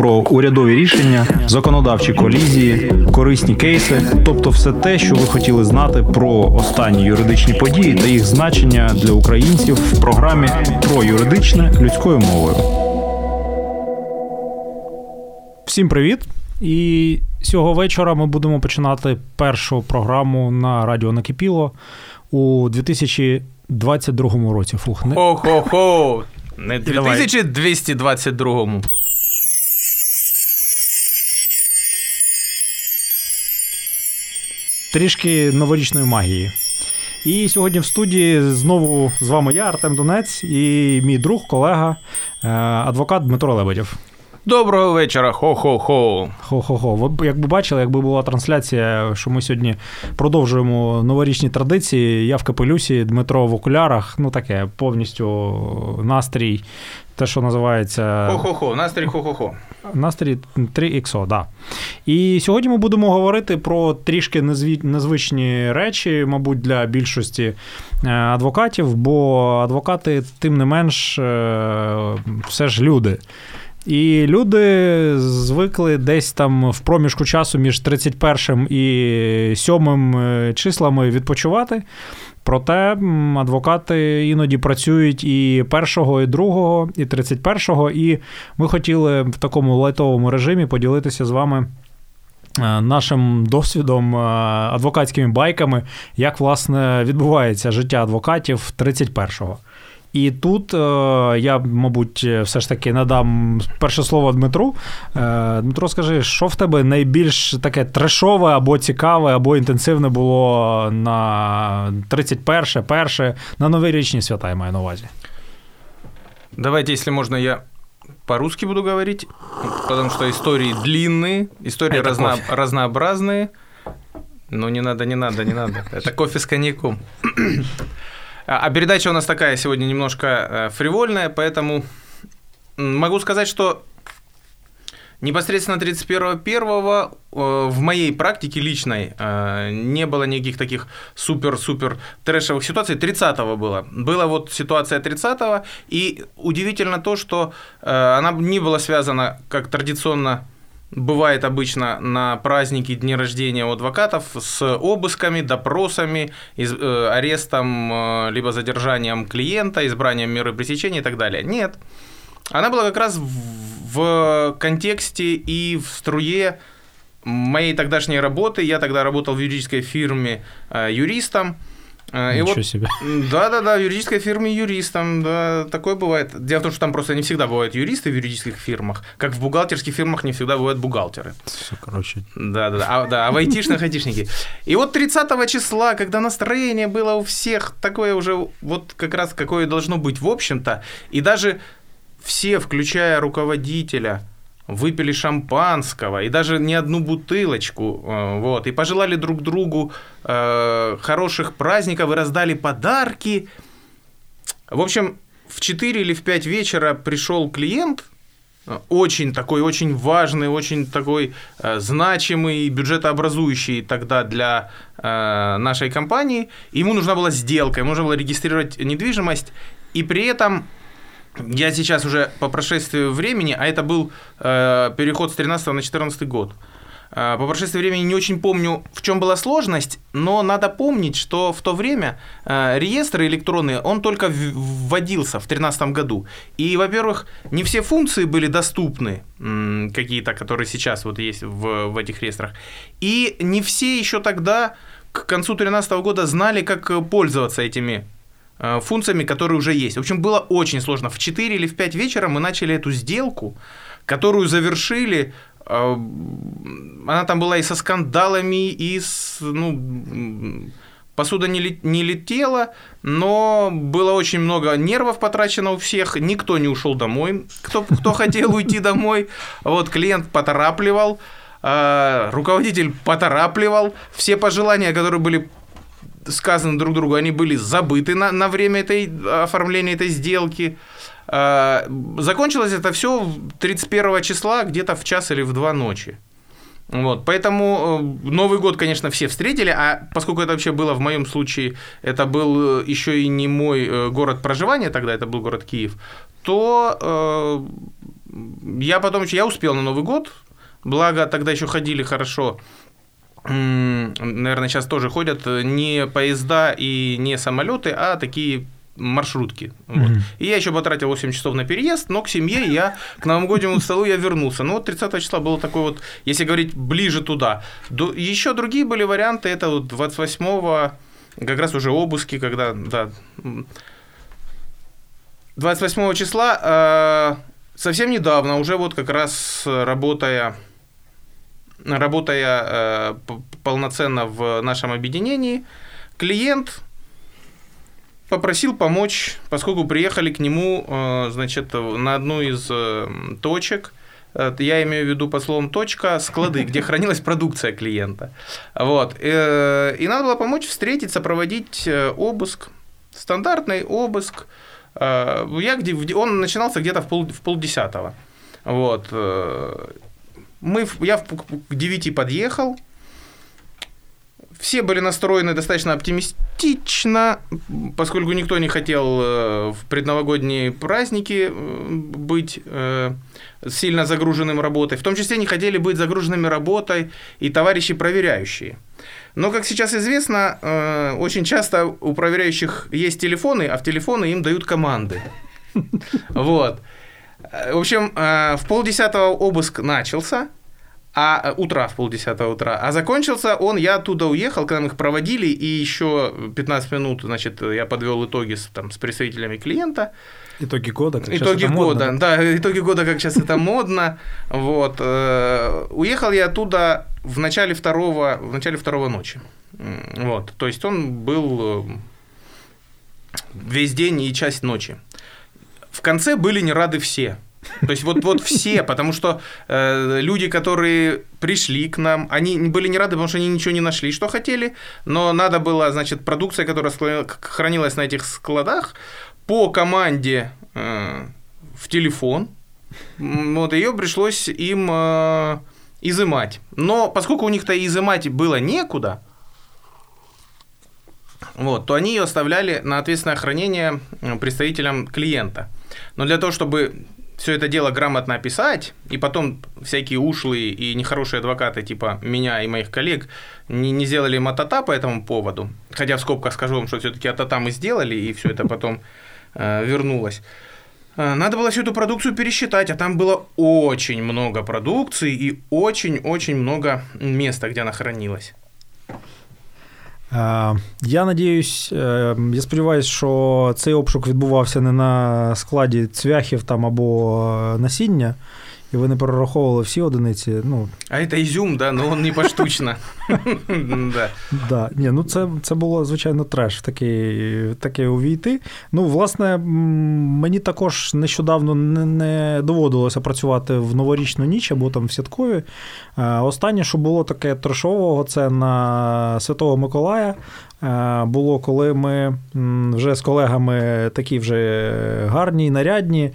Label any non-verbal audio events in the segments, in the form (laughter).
про урядові рішення, законодавчі колізії, корисні кейси, тобто все те, що ви хотіли знати про останні юридичні події та їх значення для українців в програмі про юридичне людською мовою. Всім привіт! І цього вечора ми будемо починати першу програму на Радіо Накипіло у 2022 році. Фух, не... Хо-хо-хо! Не І давай. 2222-му. Трішки новорічної магії. І сьогодні в студії знову з вами я, Артем Донець, і мій друг, колега, е, адвокат Дмитро Лебедєв. Доброго вечора, хо-хо-хо. Хо-хо-хо. Ви якби бачили, якби була трансляція, що ми сьогодні продовжуємо новорічні традиції. Я в капелюсі, Дмитро в окулярах. Ну таке повністю настрій, те, що називається Хо-хо-хо, настрій хо-хо-хо. Настрій 3XO, да. І сьогодні ми будемо говорити про трішки незвичні речі, мабуть, для більшості е, адвокатів, бо адвокати, тим не менш, е, все ж люди. І люди звикли десь там в проміжку часу між 31 і 7 е, числами відпочивати. Проте адвокати іноді працюють і першого, і другого, і 31, і ми хотіли в такому лайтовому режимі поділитися з вами. е, Нашим досвідом, е, адвокатськими байками, як власне відбувається життя адвокатів 31-го. І тут е, я, мабуть, все ж таки надам перше слово Дмитру. Е, Дмитро, скажи, що в тебе найбільш таке трешове або цікаве, або інтенсивне було на 31, перше, на новорічні свята, я маю на увазі. Давайте, если можно, я по-русски буду говорить, потому что истории длинные, истории Это разно- кофе. разнообразные. Но не надо, не надо, не надо. Это кофе с коньяком. А а передача у нас такая сегодня немножко э, фривольная, поэтому могу сказать, что непосредственно 31.1 э, в моей практике личной э, не было никаких таких супер-супер трэшевых ситуаций. 30-го было. Была вот ситуация 30-го, и удивительно то, что она не была связана, как традиционно бывает обычно на праздники, дни рождения у адвокатов с обысками, допросами, из- э, арестом, э, либо задержанием клиента, избранием меры пресечения и так далее. Нет. Она была как раз в, в контексте и в струе моей тогдашней работы. Я тогда работал в юридической фирме э, юристом. И Ничего вот себе. да-да-да, в юридической фирме юристом, да, такое бывает. Дело в том, что там просто не всегда бывают юристы в юридических фирмах, как в бухгалтерских фирмах не всегда бывают бухгалтеры. Все, коротше. Да, да, да. А, да, а в айтишных айтишники. И вот 30 числа, когда настроение было у всех такое уже, вот как раз какое должно быть, в общем-то, и даже все, включая руководителя, выпили шампанского, и даже не одну бутылочку, э, вот, и пожелали друг другу э, хороших праздников, и раздали подарки. В общем, в 4 или в 5 вечера пришел клиент, э, очень такой, очень важный, очень такой э, значимый, бюджетообразующий тогда для э, нашей компании. Ему нужна была сделка, ему нужно было регистрировать недвижимость, и при этом я сейчас уже по прошествии времени, а это был э, переход с 13 на 14 год, э, по прошествии времени не очень помню, в чем была сложность, но надо помнить, что в то время э, реестр электронный, он только вводился в 2013 году. И, во-первых, не все функции были доступны, какие-то, которые сейчас вот есть в, в этих реестрах. И не все еще тогда, к концу 2013 года, знали, как пользоваться этими функциями, которые уже есть. В общем, было очень сложно. В 4 или в 5 вечера мы начали эту сделку, которую завершили. э, Она там была и со скандалами, и с... Ну, посуда не летела, но было очень много нервов потрачено у всех. Никто не ушел домой. Кто, кто хотел уйти домой, вот клиент поторапливал, э, руководитель поторапливал. Все пожелания, которые были сказаны друг другу, они были забыты на, на время этой, оформления этой сделки. А, Закончилось это все 31 числа, где-то в час или в два ночи. Вот, поэтому э, Новый год, конечно, все встретили, а поскольку это вообще было в моем случае, это был э, еще и не мой э, город проживания тогда, это был город Киев, то э, я потом, я успел на Новый год, благо тогда еще ходили хорошо наверное, сейчас тоже ходят не поезда и не самолеты, а такие маршрутки. Mm-hmm. Вот. И я еще потратил 8 часов на переезд, но к семье я, к новогоднему столу я вернулся. Ну вот 30 числа было такое вот, если говорить ближе туда. До, еще другие были варианты, это вот 28-го, как раз уже обыски, когда, да, 28 числа, э, совсем недавно, уже вот как раз работая работая э, полноценно в нашем объединении, клиент попросил помочь, поскольку приехали к нему, э, значит, на одну из э, точек, я имею в виду по словам точка, склады, где хранилась продукция клиента. Вот. И надо было помочь встретиться, проводить обыск, стандартный обыск. Я, где, он начинался где-то в, пол, в полдесятого. Вот. Мы, я к 9 подъехал, все были настроены достаточно оптимистично, поскольку никто не хотел э, в предновогодние праздники э, быть э, сильно загруженным работой. В том числе не хотели быть загруженными работой и товарищи проверяющие. Но, как сейчас известно, очень часто у проверяющих есть телефоны, а в телефоны им дают команды. (laughs) Вот. В общем, э, в полдесятого обыск начался, а э, утра, в полдесятого утра. А закончился он, я оттуда уехал, когда мы их проводили, и еще 15 минут, значит, я подвел итоги с, там, с представителями клиента. Итоги года, как Итоги года, модно. да, итоги года, как сейчас это модно. Вот. Э, уехал я оттуда в начале второго, в начале второго ночи. Вот. То есть он был весь день и часть ночи в конце были не рады все. То есть вот, вот все, потому что э, люди, которые пришли к нам, они были не рады, потому что они ничего не нашли, что хотели, но надо было, значит, продукция, которая хранилась на этих складах, по команде э, в телефон, вот ее пришлось им э, изымать. Но поскольку у них-то изымать было некуда, вот, то они ее оставляли на ответственное хранение представителям клиента. Но для того, чтобы все это дело грамотно описать, и потом всякие ушлые и нехорошие адвокаты, типа меня и моих коллег, не, не сделали мотота по этому поводу, хотя в скобках скажу вам, что все-таки атата мы сделали, и все это потом э, вернулось. Э, надо было всю эту продукцию пересчитать, а там было очень много продукции и очень-очень много места, где она хранилась. Е, я надіюсь, е, я сподіваюся, що цей обшук відбувався не на складі цвяхів там або насіння, І ви не перераховували всі одиниці. Ну, А це ізюм, да, ну він не поштучно. (laughs) Да. Ні, ну Це це було, звичайно, треш таке, таке увійти. Ну, власне, мені також нещодавно не, не доводилося працювати в новорічну ніч або там в святкові. Останнє, що було таке трешового, це на Святого Миколая. Е, було, коли ми вже з колегами такі вже гарні, нарядні. Е,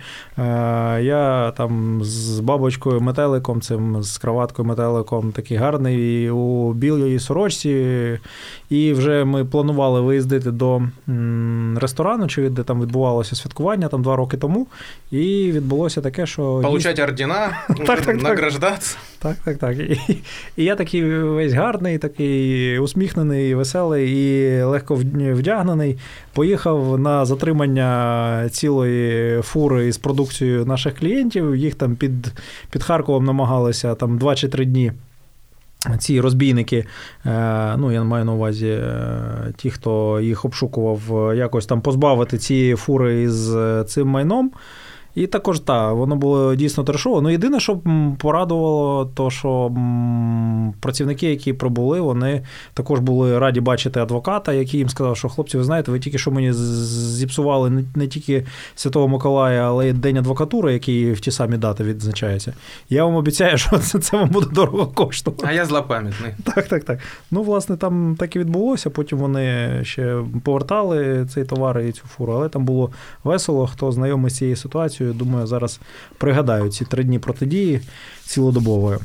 я там з бабочкою метеликом, цим з кроваткою метеликом такий гарний у білій сорочці. І вже ми планували виїздити до ресторану, чи де там відбувалося святкування там два роки тому. І відбулося таке, що. Получать ордена, (laughs) награждатися. Так, так, так. І, і я такий весь гарний, такий усміхнений, веселий і легко вдягнений. Поїхав на затримання цілої фури із продукцією наших клієнтів. Їх там під під Харковом намагалися там 2 чи 3 дні. Ці розбійники, е, ну я маю на увазі е, ті, хто їх обшукував, якось там позбавити цієї фури із е, цим майном. І також так, воно було дійсно трешово. Ну, єдине, що порадувало, то що працівники, які пробули, вони також були раді бачити адвоката, який їм сказав, що хлопці, ви знаєте, ви тільки що мені зіпсували не тільки Святого Миколая, але й День адвокатури, який в ті самі дати відзначається. Я вам обіцяю, що це це вам буде дорого коштувати. А я злопам'ятний. Так, так, так. Ну, власне, там так і відбулося. Потім вони ще повертали цей товар і цю фуру, але там було весело, хто знайомий з цією ситуацією думаю, зараз пригадаю ці три дні протидії цілодобової.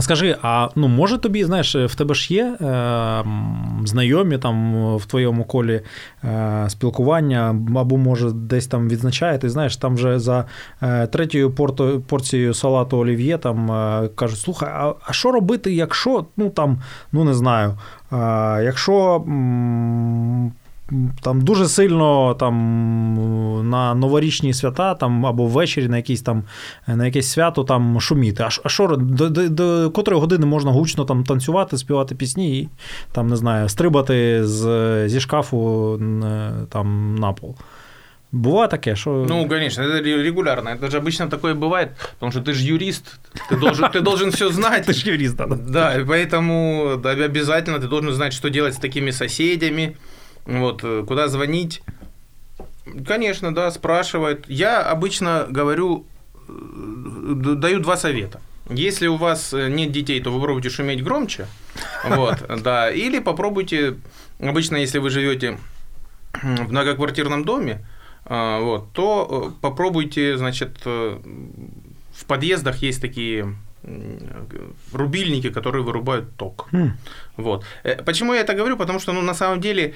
Скажи, а ну може тобі, знаєш, в тебе ж є е, знайомі там в твоєму колі е, спілкування, або може десь там відзначає, ти знаєш, там вже за е, третьою порто, порцією салату олів'є там е, кажуть, слухай, а, а що робити, якщо, ну там, ну не знаю, е, якщо. М- там дуже сильно там на новорічні свята там або ввечері на якісь там на якесь свято там шуміти. А а що до, до, до котрої години можна гучно там танцювати, співати пісні і там не знаю, стрибати з, зі шкафу там на пол. Бывает такое, что... Ну, конечно, это регулярно. Это же обычно такое бывает, потому что ты же юрист, ты должен, ты должен все знать. (laughs) Ты же юрист, да. Да, поэтому обязательно ты должен знать, что делать с такими соседями, вот, э, куда звонить? Конечно, да, спрашивают. Я обычно говорю, э, даю два совета. Если у вас э, нет детей, то попробуйте шуметь громче. (laughs) Вот, да. Или попробуйте, обычно, если вы живете в многоквартирном доме, вот, то попробуйте, значит, в подъездах есть такие рубильники, которые вырубают ток. Mm. Вот. Почему я это говорю? Потому что, ну, на самом деле,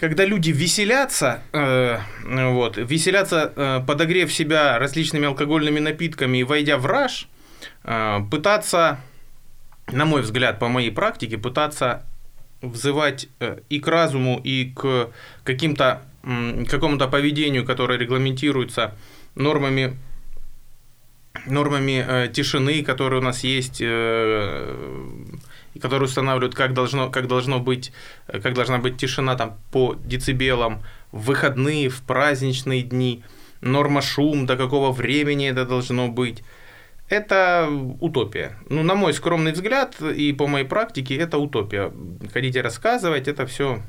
когда люди веселятся, э, вот, веселятся, э, подогрев себя различными алкогольными напитками и войдя в раж, э, пытаться, на мой взгляд, по моей практике, пытаться взывать э, и к разуму, и к каким-то э, какому-то поведению, которое регламентируется нормами нормами э, тишины, которые у нас есть, э, и которые устанавливают, как должно, как должно быть, э, как должна быть тишина там по децибелам в выходные, в праздничные дни, норма шум, до какого времени это должно быть. Это утопия. Ну, на мой скромный взгляд и по моей практике, это утопия. Ходите рассказывать, это все.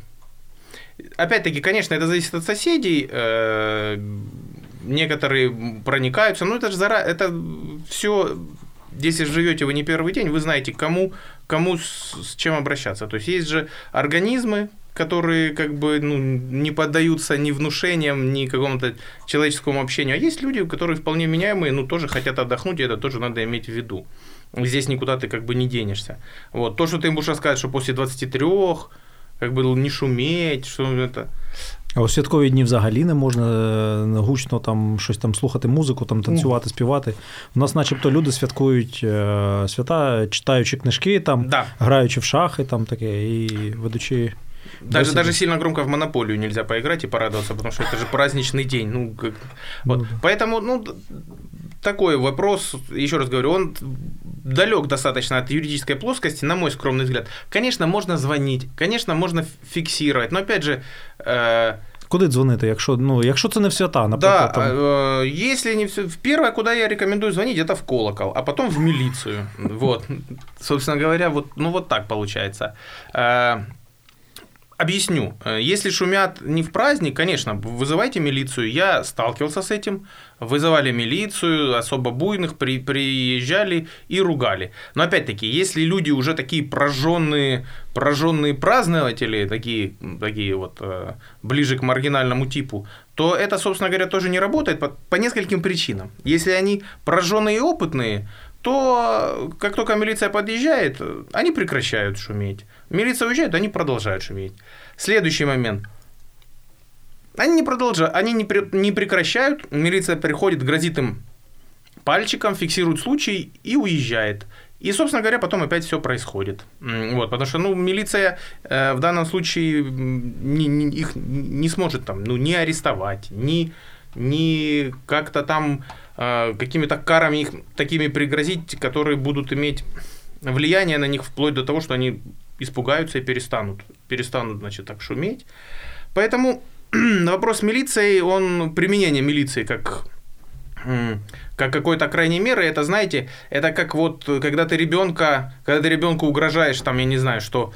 Опять-таки, конечно, это зависит от соседей. Э, некоторые проникаются, но это же зара... это все если живете вы не первый день, вы знаете, кому, кому с, с чем обращаться. То есть есть же организмы, которые как бы ну, не поддаются ни внушениям, ни какому-то человеческому общению. А есть люди, которые вполне меняемые, ну, тоже хотят отдохнуть, и это тоже надо иметь в виду. Здесь никуда ты как бы не денешься. Вот. То, что ты будешь рассказать, что после 23 как бы не шуметь, що це. А у святкові дні взагалі не можна е, гучно там щось там слухати музику, там танцювати, співати. У нас, начебто, люди святкують е, свята, читаючи книжки, там, да. граючи в шахи, там таке, і ведучи. Даже, даже сильно громко в монополию нельзя поиграть и порадоваться, потому что это же праздничный день. Ну, как... вот. ну, да. Поэтому, ну, такой вопрос, еще раз говорю, он далек достаточно от юридической плоскости, на мой скромный взгляд. Конечно, можно звонить, конечно, можно фиксировать, но опять же. Э, Куди дзвонити, якщо ну, якщо це не свята, наприклад? Да, там... э, если не все. Первое, куда я рекомендую звонить, это в колокол, а потом в милицию. Вот. Собственно говоря, вот, ну вот так получается. Э, Объясню. Э, если шумят не в праздник, конечно, вызывайте милицию. Я сталкивался с этим. Вызывали милицию, особо буйных, при, приезжали и ругали. Но опять-таки, если люди уже такие прожженные, прожженные празднователи, такие, такие вот э, ближе к маргинальному типу, то это, собственно говоря, тоже не работает по, по нескольким причинам. Если они прожженные и опытные, то как только милиция подъезжает, они прекращают шуметь. Милиция уезжает, они продолжают шуметь. Следующий момент. Они не продолжают, они не, при, не прекращают, милиция приходит, грозит им пальчиком, фиксирует случай и уезжает. И, собственно говоря, потом опять все происходит. Вот, потому что, ну, милиция э, в данном случае не, не, их не сможет там, ну, ни арестовать, ни, ни как-то там какими-то карами их такими пригрозить, которые будут иметь влияние на них вплоть до того, что они испугаются и перестанут, перестанут, значит, так шуметь. Поэтому (clears throat) вопрос милиции, он, применение милиции как как какой-то крайней меры, это, знаете, это как вот, когда ты ребенка, когда ты ребенку угрожаешь, там, я не знаю, что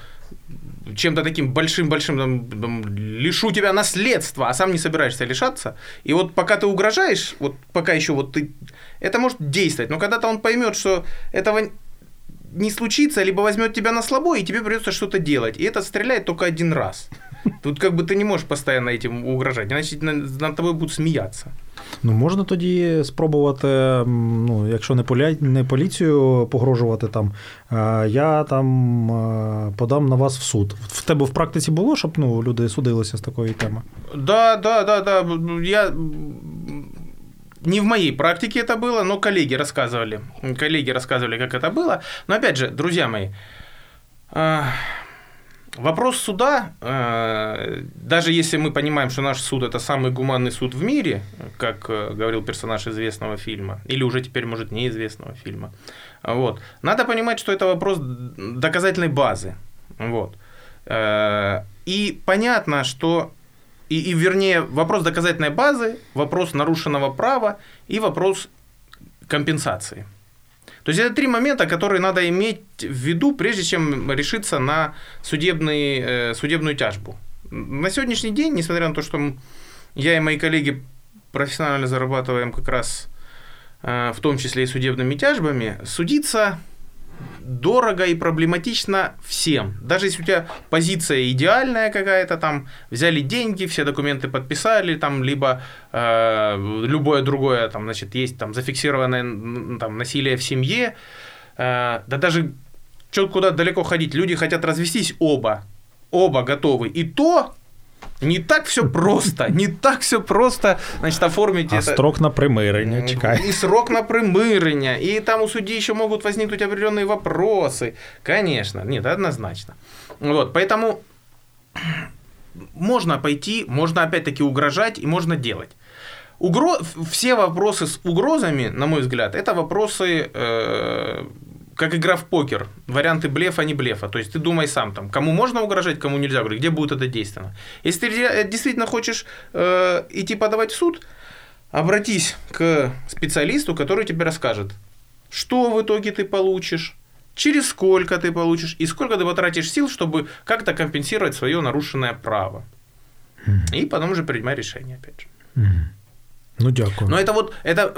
чем-то таким большим-большим, там, лишу тебя наследства, а сам не собираешься лишаться. И вот пока ты угрожаешь, вот пока еще вот ты, это может действовать, но когда-то он поймет, что этого не случится, либо возьмет тебя на слабо, и тебе придется что-то делать. И это стреляет только один раз. Тут как бы ты не можешь постоянно этим угрожать, иначе над тобой будут смеяться. Ну, можна тоді спробувати, ну, якщо не поля... не поліцію погрожувати там, я там подам на вас в суд. В тебе в практиці було, щоб ну, люди судилися з такої теми? Да, да, да, да. Я не в моей практике это было, но коллеги рассказывали. Коллеги рассказывали, как это было. Но опять же, друзья мои, Вопрос суда, э, даже если мы понимаем, что наш суд это самый гуманный суд в мире, как э, говорил персонаж известного фильма, или уже теперь, может, неизвестного фильма, вот, надо понимать, что это вопрос доказательной базы. Вот. Э, и понятно, что и, и вернее, вопрос доказательной базы, вопрос нарушенного права и вопрос компенсации. То есть это три момента, которые надо иметь в виду, прежде чем решиться на судебный, э, судебную тяжбу. На сегодняшний день, несмотря на то, что я и мои коллеги профессионально зарабатываем как раз э, в том числе и судебными тяжбами, судиться дорого и проблематично всем. Даже если у тебя позиция идеальная какая-то, там взяли деньги, все документы подписали, там либо э, любое другое, там, значит, есть там зафиксированное там, насилие в семье, э, да даже что куда далеко ходить, люди хотят развестись оба, оба готовы, и то не так все просто, не так все просто, значит, оформить а это. срок на примирення, чекай. И срок на примирення, и там у судьи еще могут возникнуть определенные вопросы. Конечно, нет, однозначно. Вот, поэтому можно пойти, можно опять-таки угрожать и можно делать. Угро... Все вопросы с угрозами, на мой взгляд, это вопросы э, как игра в покер. Варианты блефа, не блефа. То есть ты думай сам, там, кому можно угрожать, кому нельзя угрожать, где будет это действенно. Если ты э, действительно хочешь э, идти подавать в суд, обратись к специалисту, который тебе расскажет, что в итоге ты получишь, через сколько ты получишь и сколько ты потратишь сил, чтобы как-то компенсировать свое нарушенное право. Mm-hmm. И потом уже принимай решение, опять же. Mm-hmm. Ну, дякую. Но это вот, это,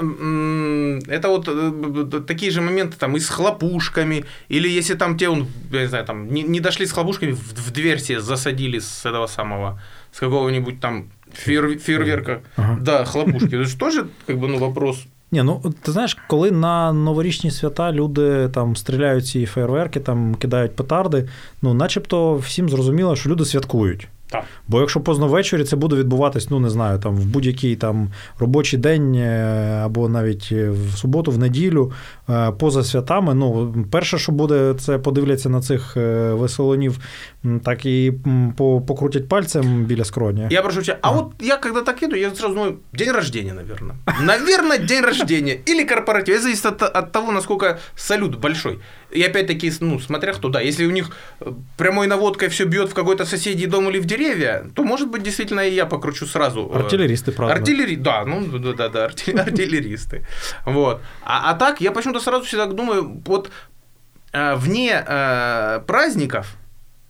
это вот э, такие же моменты там и с хлопушками, или если там те, он, я не знаю, там не, не дошли с хлопушками, в, в дверь себе засадили с этого самого, с какого-нибудь там фейер, фейерверка. Ага. Да, хлопушки. Это же тоже как бы, ну, вопрос Ні, ну ти знаєш, коли на новорічні свята люди там стріляють ці фейерверки, там кидають петарди, ну начебто всім зрозуміло, що люди святкують. Так. Бо якщо поздно ввечері це буде відбуватись, ну не знаю, там в будь-який там робочий день е, або навіть е, в суботу, в неділю, е, поза святами. Ну, перше, що буде, це подивляться на цих веселонів, так і покрутять пальцем біля скроні. Я прошу тебя, а, а от я когда так иду, я сразу думаю, день рождения, наверное. Наверное, день рождения. Или корпоратив. Это зависит от, от того, насколько салют большой. И опять-таки, ну, смотря кто, да, если у них прямой наводкой все бьет в какой-то соседний дом или в деревья, то, может быть, действительно и я покручу сразу. Артиллеристы, правда. Артиллери... Да, ну, да, да, да, (laughs) артиллеристы. Вот. А, а так, я почему-то сразу всегда думаю, вот вне э, праздников,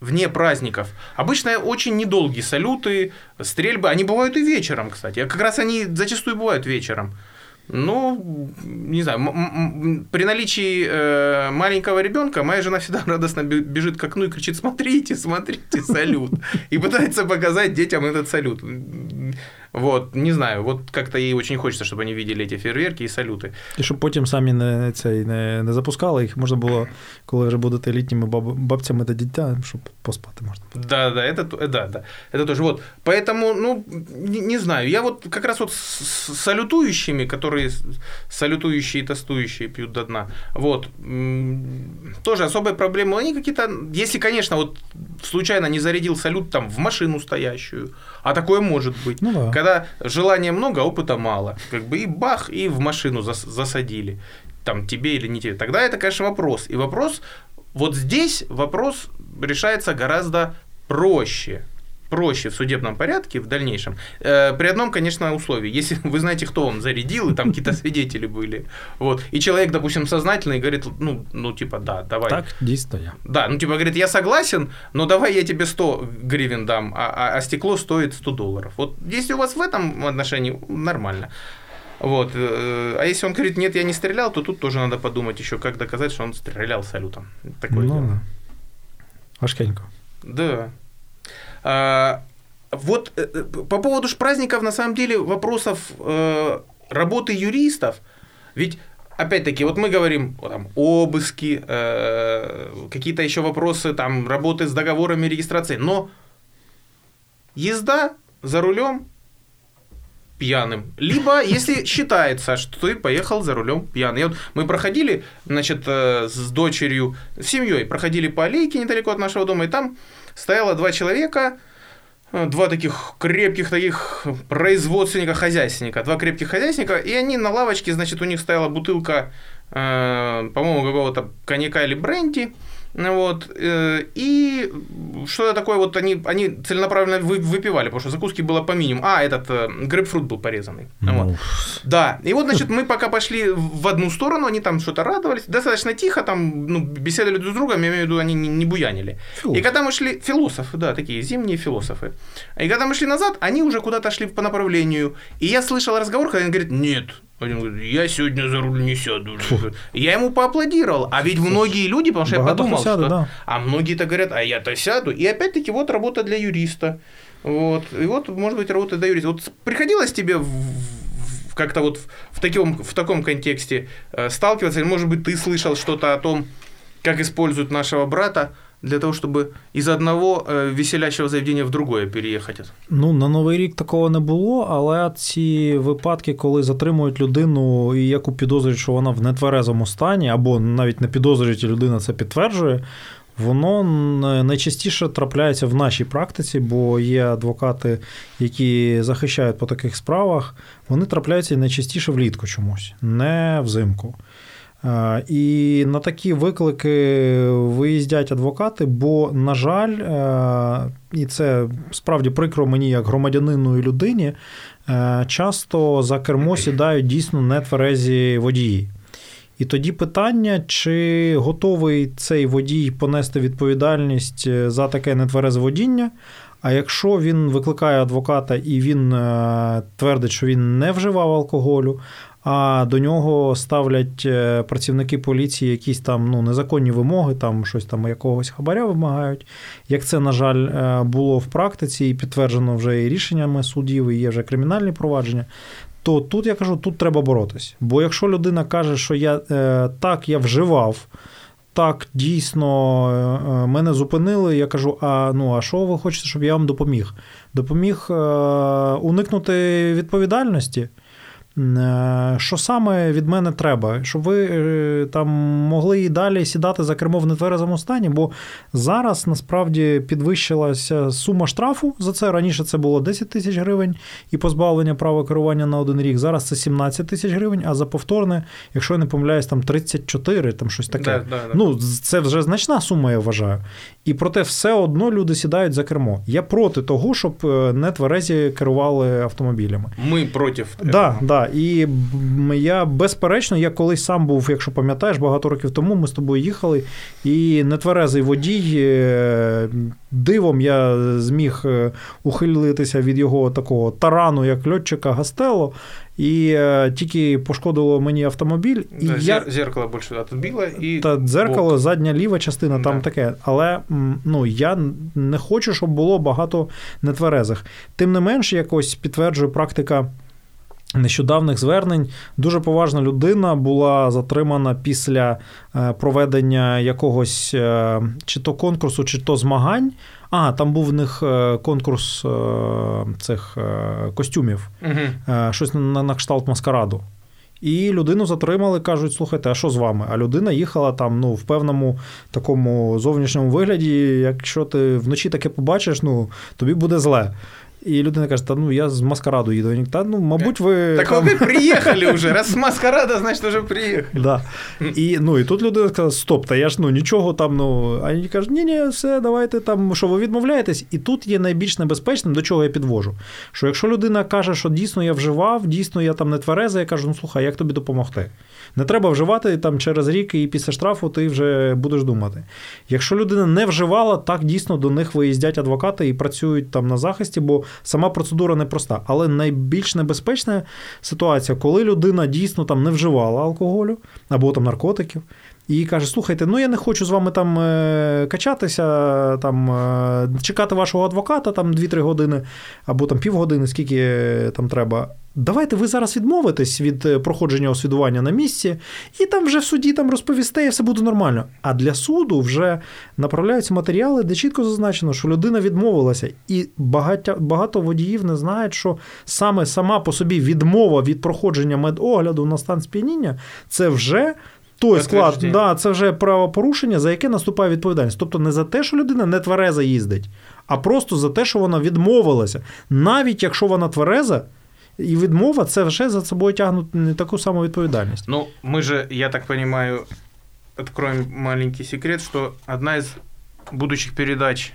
вне праздников. Обычно очень недолгие салюты, стрельбы. Они бывают и вечером, кстати. Как раз они зачастую бывают вечером. Ну, не знаю, при наличии э, маленького ребенка моя жена всегда (laughs) радостно бежит к окну и кричит: смотрите, смотрите, салют. И пытается показать детям этот салют. Вот, не знаю, вот как-то ей очень хочется, чтобы они видели эти фейерверки и салюти. І щоб потім самі не цей не, не запускали, їх можна було, коли вже будете літніми баб, бабцями та дітьми, щоб поспати можна. Да, да, это, да, да, это тоже. Вот. Поэтому, ну, не, не знаю, я вот как раз вот с салютующими, которые салютующие и тостующие пьют до дна, вот, тоже особой проблемы, они какие-то, если, конечно, вот случайно не зарядил салют там в машину стоящую, а такое может быть. Ну, да. Когда желания много, опыта мало. Как бы и бах, и в машину зас- засадили. Там тебе или не тебе. Тогда это, конечно, вопрос. И вопрос, вот здесь вопрос решается гораздо проще проще в судебном порядке в дальнейшем. Э, при одном, конечно, условии. Если (laughs) вы знаете, кто он зарядил, и там какие-то (laughs) свидетели были. Вот. И человек, допустим, сознательный говорит, ну, ну типа, да, давай. Так, я. Да, ну, типа, говорит, я согласен, но давай я тебе 100 гривен дам, а, а, а стекло стоит 100 долларов. Вот если у вас в этом отношении, нормально. Вот. Э, а если он говорит, нет, я не стрелял, то тут тоже надо подумать еще, как доказать, что он стрелял салютом. Такое ну, дело. Ашкенько. Да. А, вот э, по поводу ж праздников, на самом деле, вопросов э, работы юристов, ведь опять-таки, вот мы говорим там, обыски, э, какие-то еще вопросы там, работы с договорами регистрации, но езда за рулем пьяным. Либо, если считается, что ты поехал за рулем пьяный. вот мы проходили, значит, э, с дочерью, с семьей, проходили по аллейке недалеко от нашего дома, и там стояло два человека, э, два таких крепких таких производственника, хозяйственника, два крепких хозяйственника, и они на лавочке, значит, у них стояла бутылка, э, по-моему, какого-то коньяка или бренди, вот. Э, и что-то такое вот они, они целенаправленно выпивали, потому что закуски было по минимуму. А, этот э, грейпфрут был порезанный. Ну. Вот. Да. И вот, значит, мы пока пошли в одну сторону, они там что-то радовались. Достаточно тихо, там, ну, беседовали друг с другом, я имею в виду, они не, не буянили. Философ. И когда мы шли... Философы, да, такие зимние философы. И когда мы шли назад, они уже куда-то шли по направлению. И я слышал разговор, когда они говорят, нет, один говорит, я сегодня за руль не сяду. Я ему поаплодировал. А ведь многие люди, потому что я подумал, сяду, что... Да. А многие-то говорят, а я-то сяду. И опять-таки вот работа для юриста. Вот. И вот, может быть, работа для юриста. Вот приходилось тебе в, как-то вот в, таком, в таком контексте э, сталкиваться, или, может быть, ты слышал что-то о том, как используют нашего брата, для того, щоб із одного э, веселящого заведення в другое переїхати? Ну, на Новий рік такого не було, але ці випадки, коли затримують людину і яку підозрюють, що вона в нетверезому стані, або навіть не підозрюють, і людина це підтверджує. Воно найчастіше трапляється в нашій практиці, бо є адвокати, які захищають по таких справах. Вони трапляються найчастіше влітку чомусь, не взимку. І на такі виклики виїздять адвокати, бо, на жаль, е, і це справді прикро мені як громадянину і людині, е, часто за кермо сідають дійсно нетверезі водії. І тоді питання, чи готовий цей водій понести відповідальність е, за таке нетверезе водіння. А якщо він викликає адвоката і він твердить, що він не вживав алкоголю, а до нього ставлять е, працівники поліції якісь там ну, незаконні вимоги, там щось там якогось хабаря вимагають. Як це, на жаль, е, було в практиці і підтверджено вже і рішеннями судів, і є вже кримінальні провадження. То тут я кажу, тут треба боротись. Бо якщо людина каже, що я е, так я вживав, так дійсно мене зупинили, я кажу: а ну а що ви хочете, щоб я вам допоміг? Допоміг уникнути відповідальності. Е, що саме від мене треба, щоб ви е, там могли і далі сідати за кермо в нетверезому стані, бо зараз насправді підвищилася сума штрафу за це. Раніше це було 10 тисяч гривень і позбавлення права керування на один рік. Зараз це 17 тисяч гривень, а за повторне, якщо я не помиляюсь, там 34, там щось таке. Да, да, да. Ну, це вже значна сума, я вважаю. І проте все одно люди сідають за кермо. Я проти того, щоб е, нетверезі керували автомобілями. Ми проти. Да, да. І я безперечно, я колись сам був, якщо пам'ятаєш, багато років тому ми з тобою їхали, і нетверезий водій. Е, дивом я зміг е, ухилитися від його такого тарану, як льотчика Гастело, і е, тільки пошкодило мені автомобіль. І да, я... Зеркало більше відбило. і Та дзеркало, бок. задня ліва частина, там да. таке. Але ну, я не хочу, щоб було багато нетверезих. Тим не менш, якось підтверджує практика. Нещодавних звернень дуже поважна людина була затримана після е, проведення якогось е, чи то конкурсу, чи то змагань. А, там був в них е, конкурс цих костюмів, угу. щось на, на кшталт маскараду. І людину затримали, кажуть, слухайте, а що з вами? А людина їхала там ну, в певному такому зовнішньому вигляді. Якщо ти вночі таке побачиш, ну тобі буде зле. І людина каже, та ну я з маскараду їду. Та ну, мабуть, ви. Так там... ви приїхали вже. Раз з маскарада, значить, вже приїхали. Да. І ну, і тут людина сказала, стоп, та я ж ну нічого там, ну. А вони кажуть, ні, ні, все, давайте там, що ви відмовляєтесь. І тут є найбільш небезпечним, до чого я підвожу. Що якщо людина каже, що дійсно я вживав, дійсно я там не твереза, я кажу, ну слухай, як тобі допомогти? Не треба вживати там через рік і після штрафу ти вже будеш думати. Якщо людина не вживала, так дійсно до них виїздять адвокати і працюють там на захисті, бо сама процедура непроста. Але найбільш небезпечна ситуація, коли людина дійсно там не вживала алкоголю або там наркотиків. І каже: слухайте, ну я не хочу з вами там е, качатися, там е, чекати вашого адвоката там 2-3 години або там півгодини, скільки е, там треба. Давайте ви зараз відмовитесь від проходження освідування на місці, і там вже в суді там розповісте, і все буде нормально. А для суду вже направляються матеріали, де чітко зазначено, що людина відмовилася, і багато, багато водіїв не знають, що саме сама по собі відмова від проходження медогляду на стан сп'яніння це вже той склад, да, це вже правопорушення, за яке наступає відповідальність. Тобто не за те, що людина не твереза їздить, а просто за те, що вона відмовилася. Навіть якщо вона твереза, і відмова це вже за собою тягнуть не таку саму відповідальність. Ну, ми же, я так розумію, откроем маленький секрет, що одна із будущих передач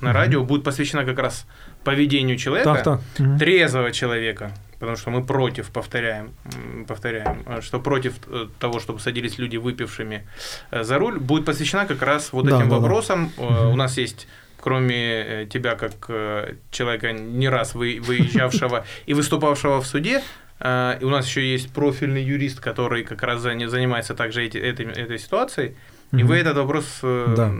на радио mm-hmm. будет посвящена как раз поведению человека, так, так. Mm-hmm. трезвого человека, потому что мы против, повторяем, повторяем, что против э, того, чтобы садились люди выпившими э, за руль, будет посвящена как раз вот да, этим да, вопросам. Да. У нас есть кроме э, тебя как человека не раз выезжавшего (laughs) и выступавшего в суде, и у нас еще есть профильный юрист, который как раз занимается также этой, этой ситуацией. І ви этот вопрос э, да.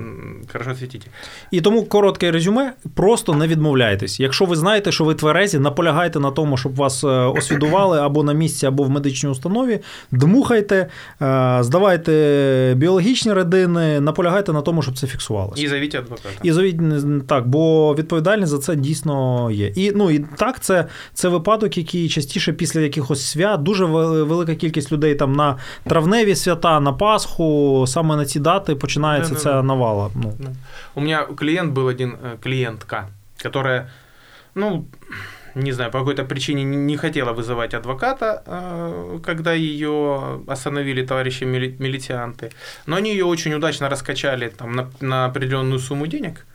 хорошо освітите. І тому коротке резюме: просто не відмовляйтесь. Якщо ви знаєте, що ви тверезі, наполягайте на тому, щоб вас е, освідували або на місці, або в медичній установі, дмухайте, е, здавайте біологічні рідини, наполягайте на тому, щоб це фіксувалося. І зовіть адвоката. І зовіть так, бо відповідальність за це дійсно є. І ну і так, це це випадок, який частіше після якихось свят дуже велика кількість людей там на травневі свята, на Пасху, саме на ці даты починается да, ця да, навала. Ну. Да. У меня клиент был один, э, клиентка, которая, ну, не знаю, по какой-то причине не хотела вызывать адвоката, э, когда ее остановили товарищи милицианты, но они ее очень удачно раскачали там, на, на определенную сумму денег.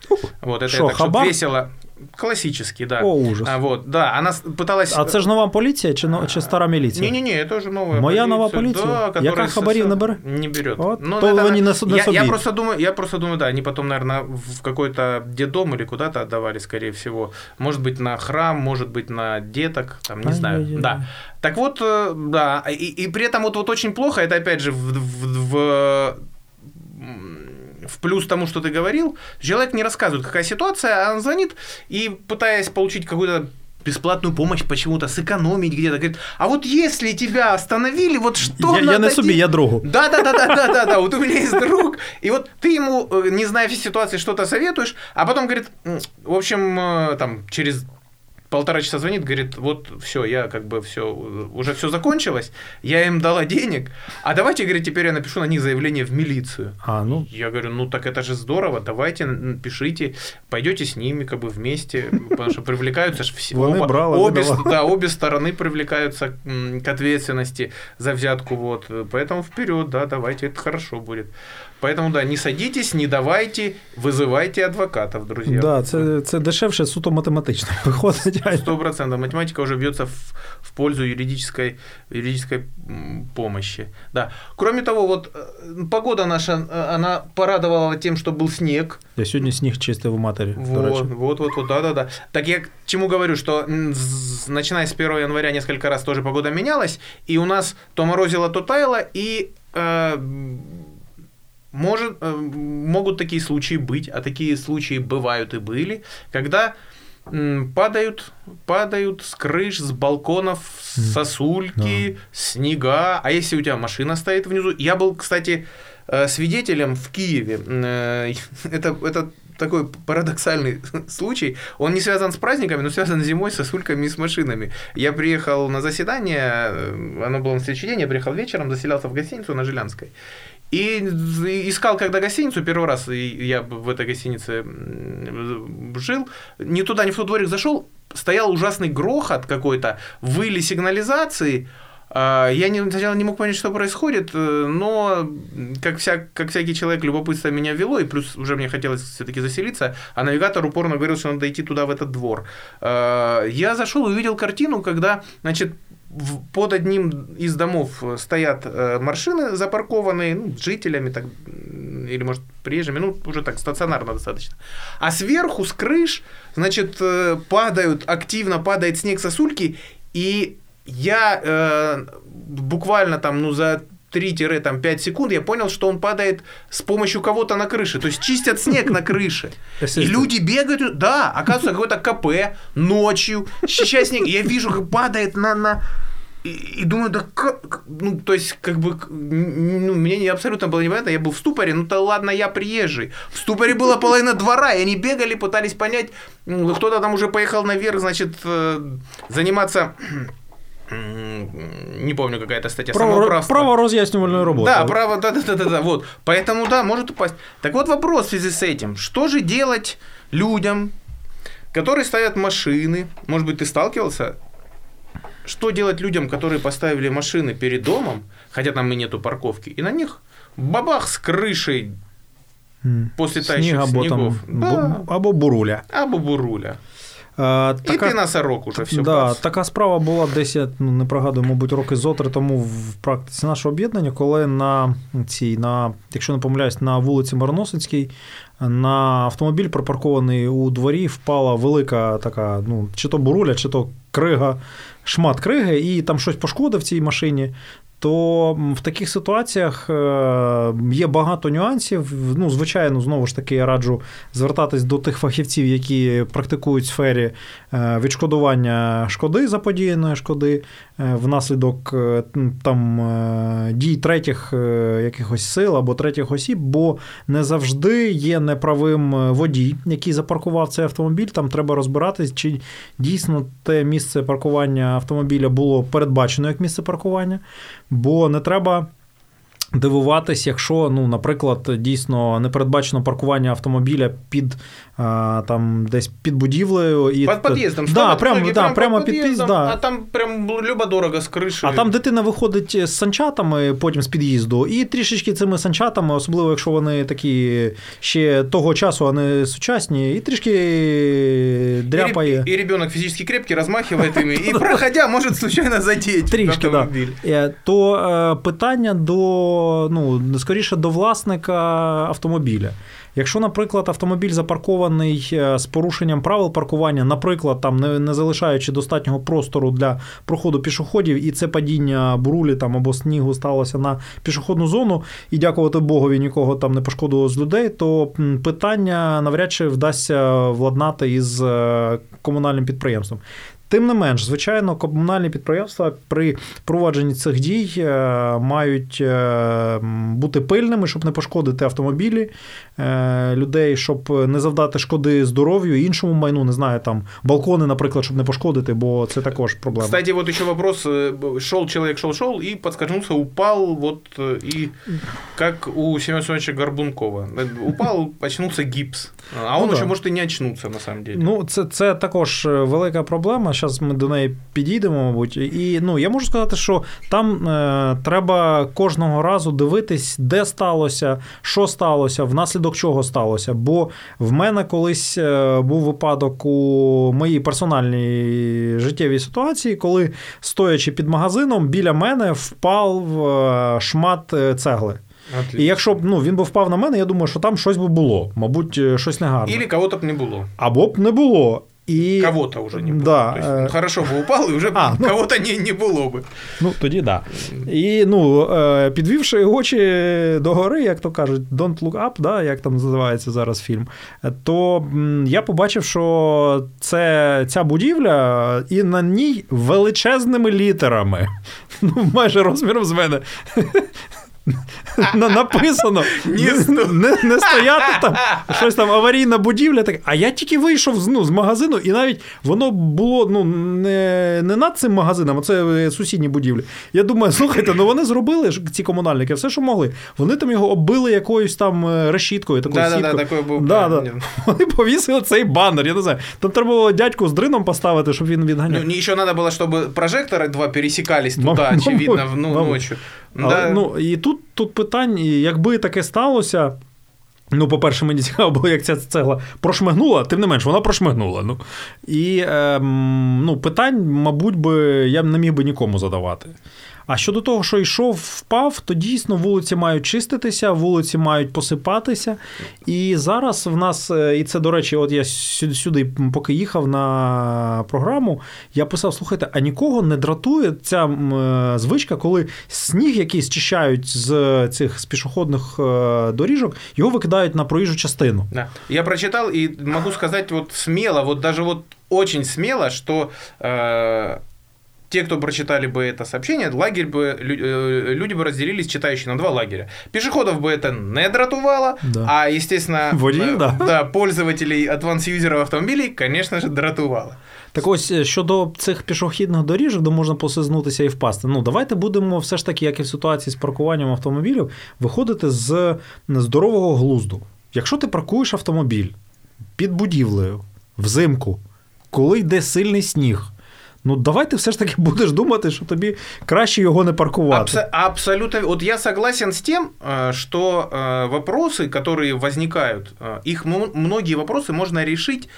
Вот, это Шо, я так, хабар? весело. Классический, да. О, ужас. А, вот, да, она пыталась... А це ж нова поліція чи, чи стара міліція? Не-не-не, это уже новая Моя полиция. нова полиция? Да, которая... Яка хабарів не бере? Не берет. Вот, Но то это, вони не, не я, я, просто думаю, я просто думаю, да, они потом, наверное, в какой-то детдом или куда-то отдавали, скорее всего. Может быть, на храм, может быть, на деток, там, не а знаю. Я, я, да. Так вот, э, да, и, и при этом вот, вот очень плохо, это опять же в, в, в в плюс тому, что ты говорил, человек не рассказывает, какая ситуация, а он звонит и, пытаясь получить какую-то бесплатную помощь почему-то, сэкономить где-то. Говорит, а вот если тебя остановили, вот что Я, я на себе, я другу. Да-да-да-да-да-да, вот у меня есть друг, и вот ты ему, э, не зная всей ситуации, что-то советуешь, а потом говорит, в общем, э, там, через полтора часа звонит, говорит, вот все, я как бы все, уже все закончилось, я им дала денег, а давайте, говорит, теперь я напишу на них заявление в милицию. А, ну. Я говорю, ну так это же здорово, давайте пишите, пойдете с ними как бы вместе, потому что привлекаются же все, оба, брала, обе, да, обе стороны привлекаются к ответственности за взятку, вот, поэтому вперед, да, давайте, это хорошо будет. Поэтому да, не садитесь, не давайте, вызывайте адвокатов, друзья. Да, це це дешевше суто математично (laughs) виходить. Сто процентов. Математика уже бьется в, в пользу юридической, юридической помощи. Да. Кроме того, вот э, погода наша, э, она порадовала тем, что был снег. Я сегодня снег чистый в матери. Вот, вот, вот, вот, да, да, да. Так я к чему говорю, что начиная с 1 января несколько раз тоже погода менялась, и у нас то морозило, то таяло, и э, может, э, могут такие случаи быть, а такие случаи бывают и были, когда падают, падают с крыш, с балконов сосульки, да. снега. А если у тебя машина стоит внизу? Я был, кстати, э, свидетелем в Киеве. Э, (laughs) это, это такой парадоксальный (laughs) случай. Он не связан с праздниками, но связан зимой, с сосульками и с машинами. Я приехал на заседание, оно было на следующий день, я приехал вечером, заселялся в гостиницу на Жилянской. И искал, когда гостиницу, первый раз я в этой гостинице жил, ни туда, ни в тот дворик зашел, стоял ужасный грохот какой-то, выли сигнализации, а, я не, сначала не мог понять, что происходит, э, но как, вся, как всякий человек, любопытство меня вело, и плюс уже мне хотелось все-таки заселиться, а навигатор упорно говорил, что надо идти туда, в этот двор. А, я зашел и увидел картину, когда, значит, под одним из домов стоят э, машины запаркованные ну, жителями так, или, может, приезжими, ну, уже так, стационарно достаточно. А сверху, с крыш, значит, э, падают, активно падает снег сосульки, и я э, буквально там, ну, за 3-5 секунд я понял, что он падает с помощью кого-то на крыше. То есть чистят снег на крыше. И люди бегают. Да, оказывается, какой-то КП ночью, счищая снег. Я вижу, как падает на, на, и, и думаю, да как, ну, то есть, как бы, ну, мне абсолютно было непонятно, я был в ступоре, ну, то ладно, я приезжий. В ступоре была половина двора, и они бегали, пытались понять, кто-то там уже поехал наверх, значит, э, заниматься не помню, какая-то статья. Право, право разъяснивальную работу. Да, право, да, да, да, да, да, вот. Поэтому, да, может упасть. Так вот вопрос в связи с этим. Что же делать людям, которые ставят машины? Может быть, ты сталкивался? Что делать людям, которые поставили машины перед домом, хотя там и нету парковки, и на них бабах с крышей после тающих Снег, снегов. Да. Або буруля. Або буруля. А, І така, ти на сорок уже все. Да, така справа була десь, я ну, не пригадую, мабуть, роки зотри тому в практиці нашого об'єднання, коли на цій, на, якщо не помиляюсь, на вулиці Марносицькій на автомобіль, припаркований у дворі, впала велика така, ну, чи то буруля, чи то крига, шмат криги, і там щось пошкодив в цій машині то в таких ситуаціях е, є багато нюансів. Ну, звичайно, знову ж таки, я раджу звертатись до тих фахівців, які практикують в сфері е, відшкодування шкоди заподіяної шкоди е, внаслідок там дій третіх якихось сил або третіх осіб, бо не завжди є неправим водій, який запаркував цей автомобіль. Там треба розбиратись, чи дійсно те місце паркування автомобіля було передбачено як місце паркування бо не треба дивуватись, якщо, ну, наприклад, дійсно не передбачено паркування автомобіля під а, там десь під будівлею і під під'їздом. Да, прямо, да, прямо, під під'їздом, да. а там прям люба дорого з криші. А там дитина виходить з санчатами потім з під'їзду, і трішечки цими санчатами, особливо якщо вони такі ще того часу, а не сучасні, і трішки дряпає. І, і ребенок фізично крепкий, розмахує іми, і (laughs) проходя, може случайно задіти Трішки. Да. То е, питання до ну, скоріше до власника автомобіля. Якщо, наприклад, автомобіль запаркований е, з порушенням правил паркування, наприклад, там не, не залишаючи достатнього простору для проходу пішоходів, і це падіння бурулі там або снігу сталося на пішохідну зону, і дякувати Богові, нікого там не пошкодило з людей, то питання навряд чи вдасться владнати із е, комунальним підприємством. Тим не менш, звичайно, комунальні підприємства при провадженні цих дій е, мають е, бути пильними, щоб не пошкодити автомобілі е, людей, щоб не завдати шкоди здоров'ю і іншому майну, не знаю, там балкони, наприклад, щоб не пошкодити, бо це також проблема. Кстати, вот еще вопрос. Шел человек, шел, шел и подскользнулся, упал, вот и как у Семена Семеновича Горбункова. Упал, очнулся гипс. А он ну, еще да. может и не очнуться, на самом деле. Ну, це, це також велика проблема. Зараз ми до неї підійдемо, мабуть. І ну, я можу сказати, що там е, треба кожного разу дивитись, де сталося, що сталося, внаслідок чого сталося. Бо в мене колись е, був випадок у моїй персональній життєвій ситуації, коли, стоячи під магазином, біля мене впав е, шмат е, цегли. Отлично. І якщо б ну, він би впав на мене, я думаю, що там щось би було, мабуть, е, щось негарне. Ілі кого-то б не було. Або б не було. І... Кого-то вже не було. Да. Тобто, ну, хорошо б упав, і вже а, ну, кого-то не не було б. Ну, тоді. Да. І ну, е, підвівши очі догори, як то кажуть, Don't look up, да, як там називається зараз фільм, то я побачив, що це ця будівля, і на ній величезними літерами, (laughs) ну, майже розміром з мене. (laughs) написано не не стояти там, щось там аварійна будівля. Так. А я тільки вийшов ну, з магазину, і навіть воно було ну, не не над цим магазином, а це е, сусідні будівлі. Я думаю, слухайте, ну вони зробили ці комунальники, все, що могли. Вони там його оббили якоюсь там е, решіткою. такою да, да, да, був да, да. Вони повісили цей банер. Я не знаю. Там треба було дядьку з дрином поставити, щоб він відганяв. Ну, ще треба було, щоб прожектори два пересікались туди, очевидно, ну, ночі. Ну, І тут тут питання, якби таке сталося. Ну, по-перше, мені цікаво було, як ця цегла прошмигнула, тим не менш, вона прошмигнула. Ну. І ем, ну, питань, мабуть, би я не міг би нікому задавати. А щодо того, що йшов, впав, то дійсно вулиці мають чиститися, вулиці мають посипатися. І зараз в нас, е, і це, до речі, от я сюди, поки їхав на програму, я писав: слухайте, а нікого не дратує ця е, звичка, коли сніг, який зчищають з цих з пішохідних е, доріжок, його викидають на проїжджу частину. Да. Я прочитав і можу сказати, вот смело, вот даже вот очень смело, что э, те, кто прочитали бы это сообщение, лагерь бы, э, люди бы разделились, читающие, на два лагеря. Пешеходов бы это не дратувало, да. а, естественно, Водіїв, да. да, пользователей advanced-юзерів автомобілів, конечно же, дратувало. Так ось е, щодо цих пішохідних доріжок, де можна посизнутися і впасти. Ну, давайте будемо все ж таки, як і в ситуації з паркуванням автомобілів, виходити з здорового глузду. Якщо ти паркуєш автомобіль під будівлею взимку, коли йде сильний сніг. Ну, давай ты все ж таки (laughs) будешь думать, что тобі краще його не паркувати. Абс- абсолютно. Вот я согласен с тем, э, что э, вопросы, которые возникают, э, их многие вопросы можно решить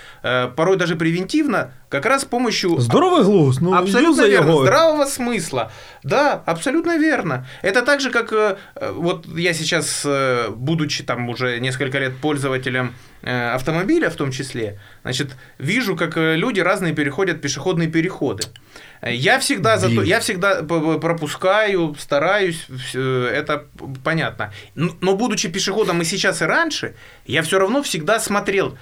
порой даже превентивно, как раз с помощью... Здоровый глуз, ну, абсолютно верно, его. здравого смысла. Да, абсолютно верно. Это так же, как вот я сейчас, будучи там уже несколько лет пользователем автомобиля в том числе, значит, вижу, как люди разные переходят пешеходные переходы. Я всегда, зато, я всегда пропускаю, стараюсь, это понятно. Но будучи пешеходом и сейчас, и раньше, я все равно всегда смотрел,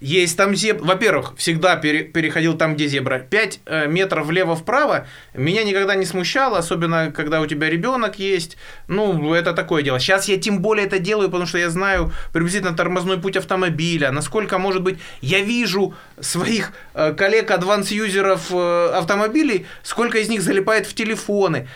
есть там зебра. Во-первых, всегда пере- переходил там, где зебра. 5 э, метров влево-вправо меня никогда не смущало, особенно когда у тебя ребенок есть. Ну, это такое дело. Сейчас я тем более это делаю, потому что я знаю приблизительно тормозной путь автомобиля. Насколько, может быть, я вижу своих э, коллег-адванс-юзеров э, автомобилей, сколько из них залипает в телефоны.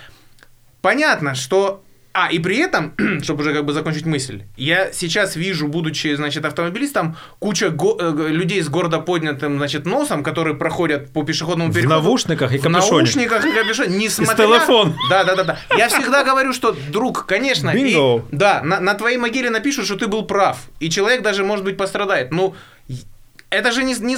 Понятно, что а, и при этом, (clears throat) чтобы уже как бы закончить мысль, я сейчас вижу, будучи, значит, автомобилистом, куча го- э, людей с гордо поднятым, значит, носом, которые проходят по пешеходному переходу. В наушниках и капюшоне. В наушниках и капюшоне. Несмотря... И телефон. Да, да, да, да. Я всегда говорю, что, друг, конечно, и, да, на, на твоей могиле напишут, что ты был прав. И человек даже, может быть, пострадает. Ну, это же не, не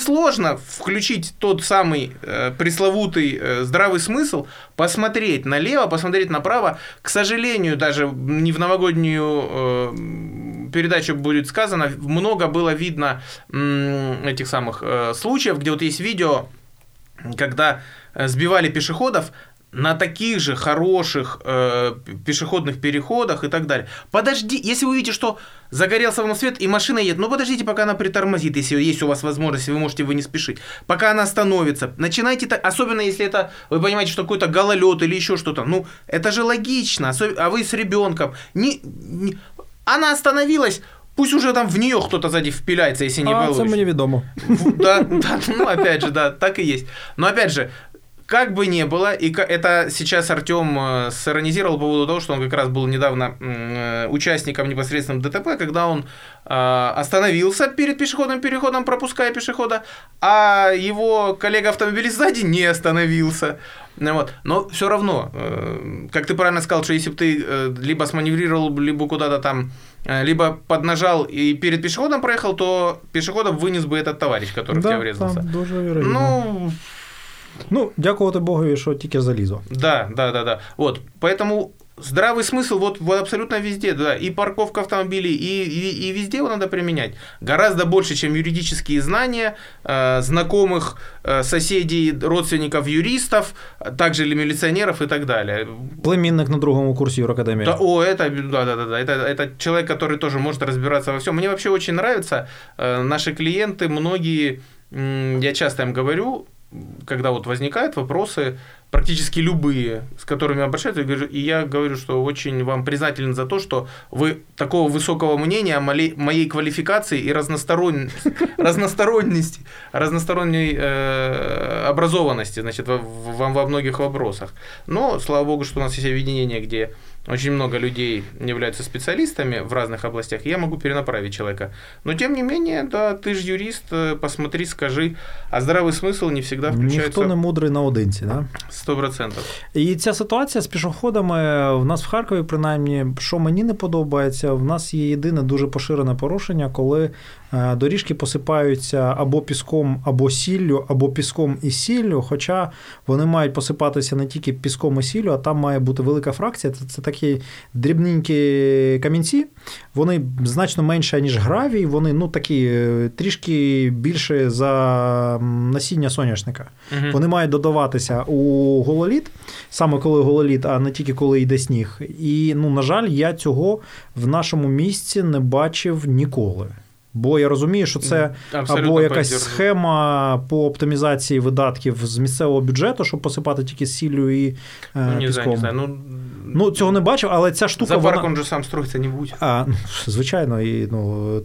включить тот самый э, пресловутый э, здравый смысл, посмотреть налево, посмотреть направо. К сожалению, даже не в новогоднюю э, передачу будет сказано, много было видно э, этих самых э, случаев, где вот есть видео, когда э, сбивали пешеходов, на таких же хороших э, пешеходных переходах и так далее. Подожди, если вы видите, что загорелся вам свет и машина едет, ну подождите, пока она притормозит, если есть у вас возможность, вы можете вы не спешить. Пока она остановится, начинайте так, особенно если это, вы понимаете, что какой-то гололед или еще что-то, ну это же логично, а вы с ребенком, не, не, она остановилась, Пусть уже там в нее кто-то сзади впиляется, если не а, получится. це мені відомо. Да, (laughs) да, ну опять же, да, так и есть. Но опять же, как бы ни было, и это сейчас Артем э, сиронизировал по поводу того, что он как раз был недавно э, участником непосредственно ДТП, когда он э, остановился перед пешеходным переходом, пропуская пешехода, а его коллега-автомобилист сзади не остановился. Вот. Но все равно, как ты правильно сказал, что если бы ты либо сманеврировал, либо куда-то там, либо поднажал и перед пешеходом проехал, то пешеходом вынес бы этот товарищ, который да, в тебя врезался. Там дуже Ну, Ну, дякувати Богові, що тільки залізо. Да, да, да, да. Вот, поэтому здравый смысл вот, вот абсолютно везде, да, и парковка автомобилей, и, и, и везде его надо применять. Гораздо больше, чем юридические знания, э, знакомых э, соседей, родственников юристов, также или милиционеров и так далее. Племінник на другому курсе юракадемии. Да, о, это, да, да, да, да, это, это человек, который тоже может разбираться во всем. Мне вообще очень нравится, э, наши клиенты, многие, я часто им говорю, когда вот возникают вопросы, практически любые, с которыми обращаются, и я говорю, что очень вам признателен за то, что вы такого высокого мнения о моей квалификации и (laughs) разносторонности, разносторонности, разносторонней э, образованности, значит, вам во многих вопросах. Но, слава богу, что у нас есть объединение, где очень много людей являются специалистами в разных областях, и я могу перенаправить человека. Но тем не менее, да, ты же юрист, э, посмотри, скажи, а здравий смисл не завжди включається. Ніхто не мудрий наодинці, да? Сто процентів. І ця ситуація з пішоходами в нас в Харкові, принаймні, що мені не подобається, в нас є єдине дуже поширене порушення, коли е, доріжки посипаються або піском, або сіллю, або піском і сіллю. Хоча вони мають посипатися не тільки піском і сіллю, а там має бути велика фракція. Це, це такі дрібненькі камінці. Вони значно менше, ніж гравій, вони ну такі е, трішки більше за насіння соняшника. Угу. Вони мають додаватися у гололіт, саме коли гололіт, а не тільки коли йде сніг. І, ну, на жаль, я цього в нашому місці не бачив ніколи. Бо я розумію, що це Абсолютно або якась поддержу. схема по оптимізації видатків з місцевого бюджету, щоб посипати тільки сіллю і е, ну, не піском. Знаю, не знаю. Ну, ну, цього не бачив, але ця штука. За парк вона... же сам строїться не будь. А, Звичайно, і ну,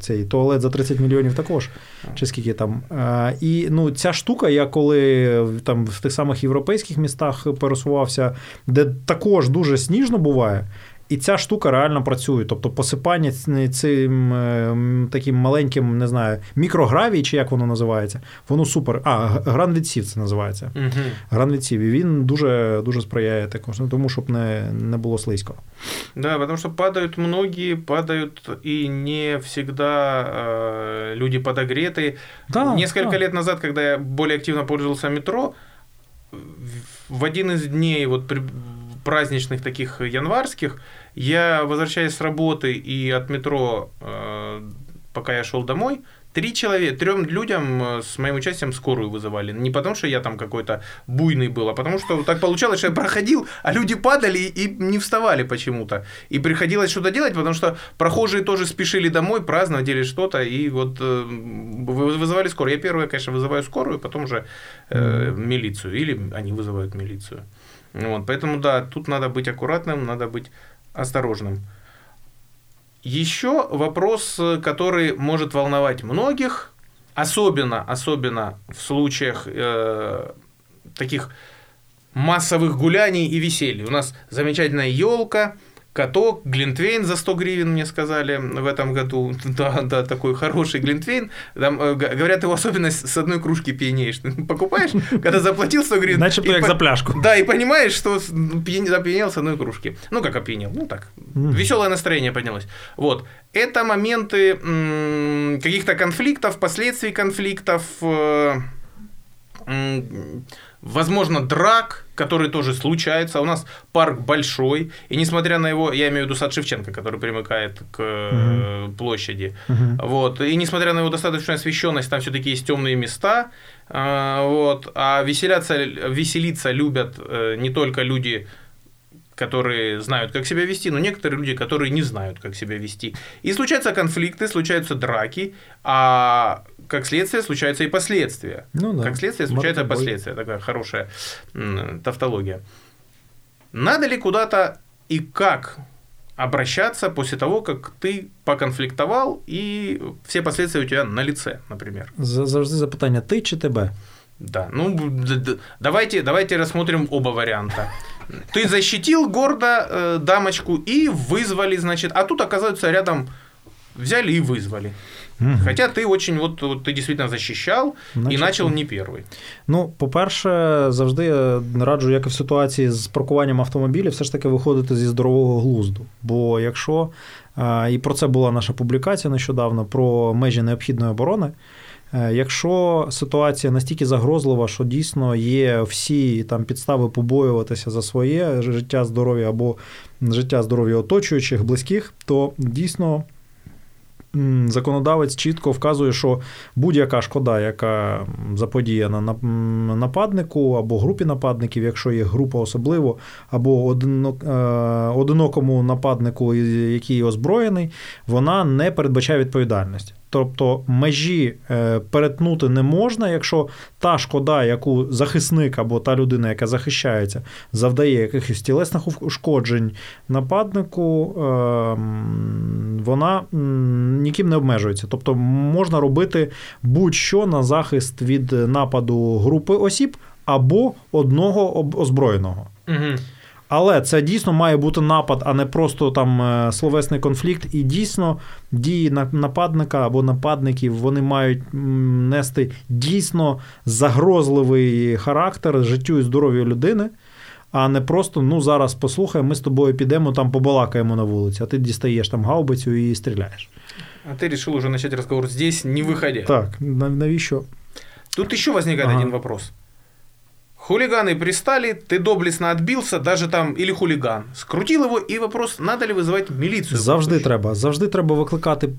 цей туалет за 30 мільйонів також. Чи скільки там. А, І ну, ця штука, я коли там в тих самих європейських містах пересувався, де також дуже сніжно буває. І ця штука реально працює. Тобто посипання цим е, таким маленьким, не знаю, мікрогравій, чи як воно називається, воно супер. А, гранвідсів це називається. Угу. Гранвідсів. І він дуже дуже сприяє також, ну, тому щоб не не було слизько. Да, потому что падают многие, падают и не всегда э, люди подогреты. Да, Несколько да. лет назад, когда я более активно пользовался метро, в один из дней вот при, праздничных таких январских я, возвращаясь с работы и от метро, э, пока я шел домой, Три человека, трем людям э, с моим участием скорую вызывали. Не потому, что я там какой-то буйный был, а потому что так получалось, что я проходил, а люди падали и не вставали почему-то. И приходилось что-то делать, потому что прохожие тоже спешили домой, праздновать или что-то, и вот э, вызывали скорую. Я первое, конечно, вызываю скорую, потом уже э, милицию. Или они вызывают милицию. Вот, поэтому, да, тут надо быть аккуратным, надо быть осторожным. Еще вопрос, который может волновать многих, особенно, особенно в случаях э, таких массовых гуляний и веселья. У нас замечательная елка, каток, глинтвейн за 100 гривен, мне сказали в этом году. (laughs) Да, да, такой хороший глинтвейн. Там, э, говорят, его особенность с одной кружки пьянеешь. Ты (laughs) покупаешь, когда заплатил 100 гривен. Значит, как по... за пляжку. Да, и понимаешь, что запьянел с одной кружки. Ну, как опьянел, ну так. Mm. Веселое настроение поднялось. Вот. Это моменты м- каких-то конфликтов, последствий конфликтов, э- м- возможно, драк, которые тоже случаются. У нас парк большой, и несмотря на его, я имею в виду сад Шевченко, который примыкает к угу. площади, угу. вот, и несмотря на его достаточную освещенность, там все-таки есть темные места, а, вот, а веселяться, веселиться любят э, не только люди которые знают, как себя вести, но некоторые люди, которые не знают, как себя вести. И случаются конфликты, случаются драки, а как следствие случаются и последствия. Ну, да. Как следствие случаются Мордобой. последствия. Такая хорошая тавтология. Надо ли куда-то и как обращаться после того, как ты поконфликтовал, и все последствия у тебя на лице, например? Завжди запитання: ти чи тебе? Да, ну давайте, давайте рассмотрим оба варианта. Ты защитил гордо э, дамочку и вызвали, значит, а тут оказывается рядом взяли и вызвали. Угу. Хотя ти очень от, от ти дійсно захищав і почав не перший. Ну, по-перше, завжди я раджу, як і в ситуації з паркуванням автомобілів, все ж таки виходити зі здорового глузду. Бо якщо і про це була наша публікація нещодавно про межі необхідної оборони. Е, якщо ситуація настільки загрозлива, що дійсно є всі там підстави побоюватися за своє життя, здоров'я або життя здоров'я оточуючих, близьких, то дійсно законодавець чітко вказує, що будь-яка шкода, яка заподіяна нападнику або групі нападників, якщо є група особливо, або е, одинокому нападнику, який озброєний, вона не передбачає відповідальності. Тобто межі е, перетнути не можна, якщо та шкода, яку захисник або та людина, яка захищається, завдає якихось тілесних ушкоджень нападнику, ем, вона ніким не обмежується. Тобто можна робити будь-що на захист від нападу групи осіб або одного озброєного. Угу. Але це дійсно має бути напад, а не просто там е, словесний конфлікт. І дійсно дії нападника або нападників вони мають нести дійсно загрозливий характер життю і здоров'ю людини. А не просто ну зараз послухай, ми з тобою підемо там побалакаємо на вулиці, а ти дістаєш там гаубицю і стріляєш. А ти вирішив уже почати розговор здесь, не виходя. Так, навіщо? Тут ще виникає ага. один вопрос. Хулиганы пристали, ты доблестно отбился, даже там, или хулиган. Скрутил его, и вопрос, надо ли вызывать міліцію? Завжди треба. Завжди треба викликати.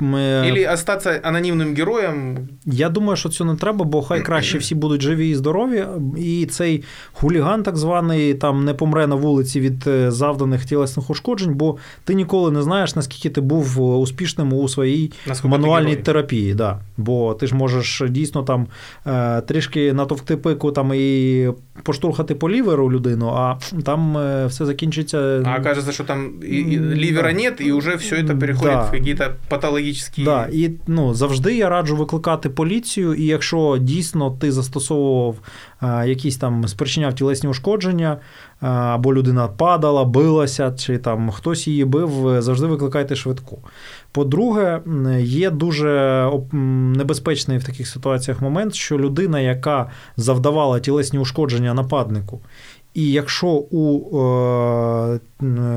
Или остатися анонімним героєм. Я думаю, що це не треба, бо хай краще всі будуть живі і здорові. І цей хуліган, так званий, там не помре на вулиці від е, завданих тілесних ушкоджень, бо ти ніколи не знаєш, наскільки ти був е, успішним у своїй наскільки мануальній терапії. Да. Бо ти ж можеш дійсно там е, трішки натовкти пику там і поштурхати по ліверу людину, а там е, все закінчиться. А кажеться, що там і, і лівера да. нет, і вже все це переходить да. в якісь патологічні. Да. І ну, завжди я раджу викликати поліцію, і якщо дійсно ти застосовував а, якісь там спричиняв тілесні ушкодження, а, або людина падала, билася, чи там хтось її бив, завжди викликайте швидку. По-друге, є дуже небезпечний в таких ситуаціях момент, що людина, яка завдавала тілесні ушкодження нападнику, і якщо у е,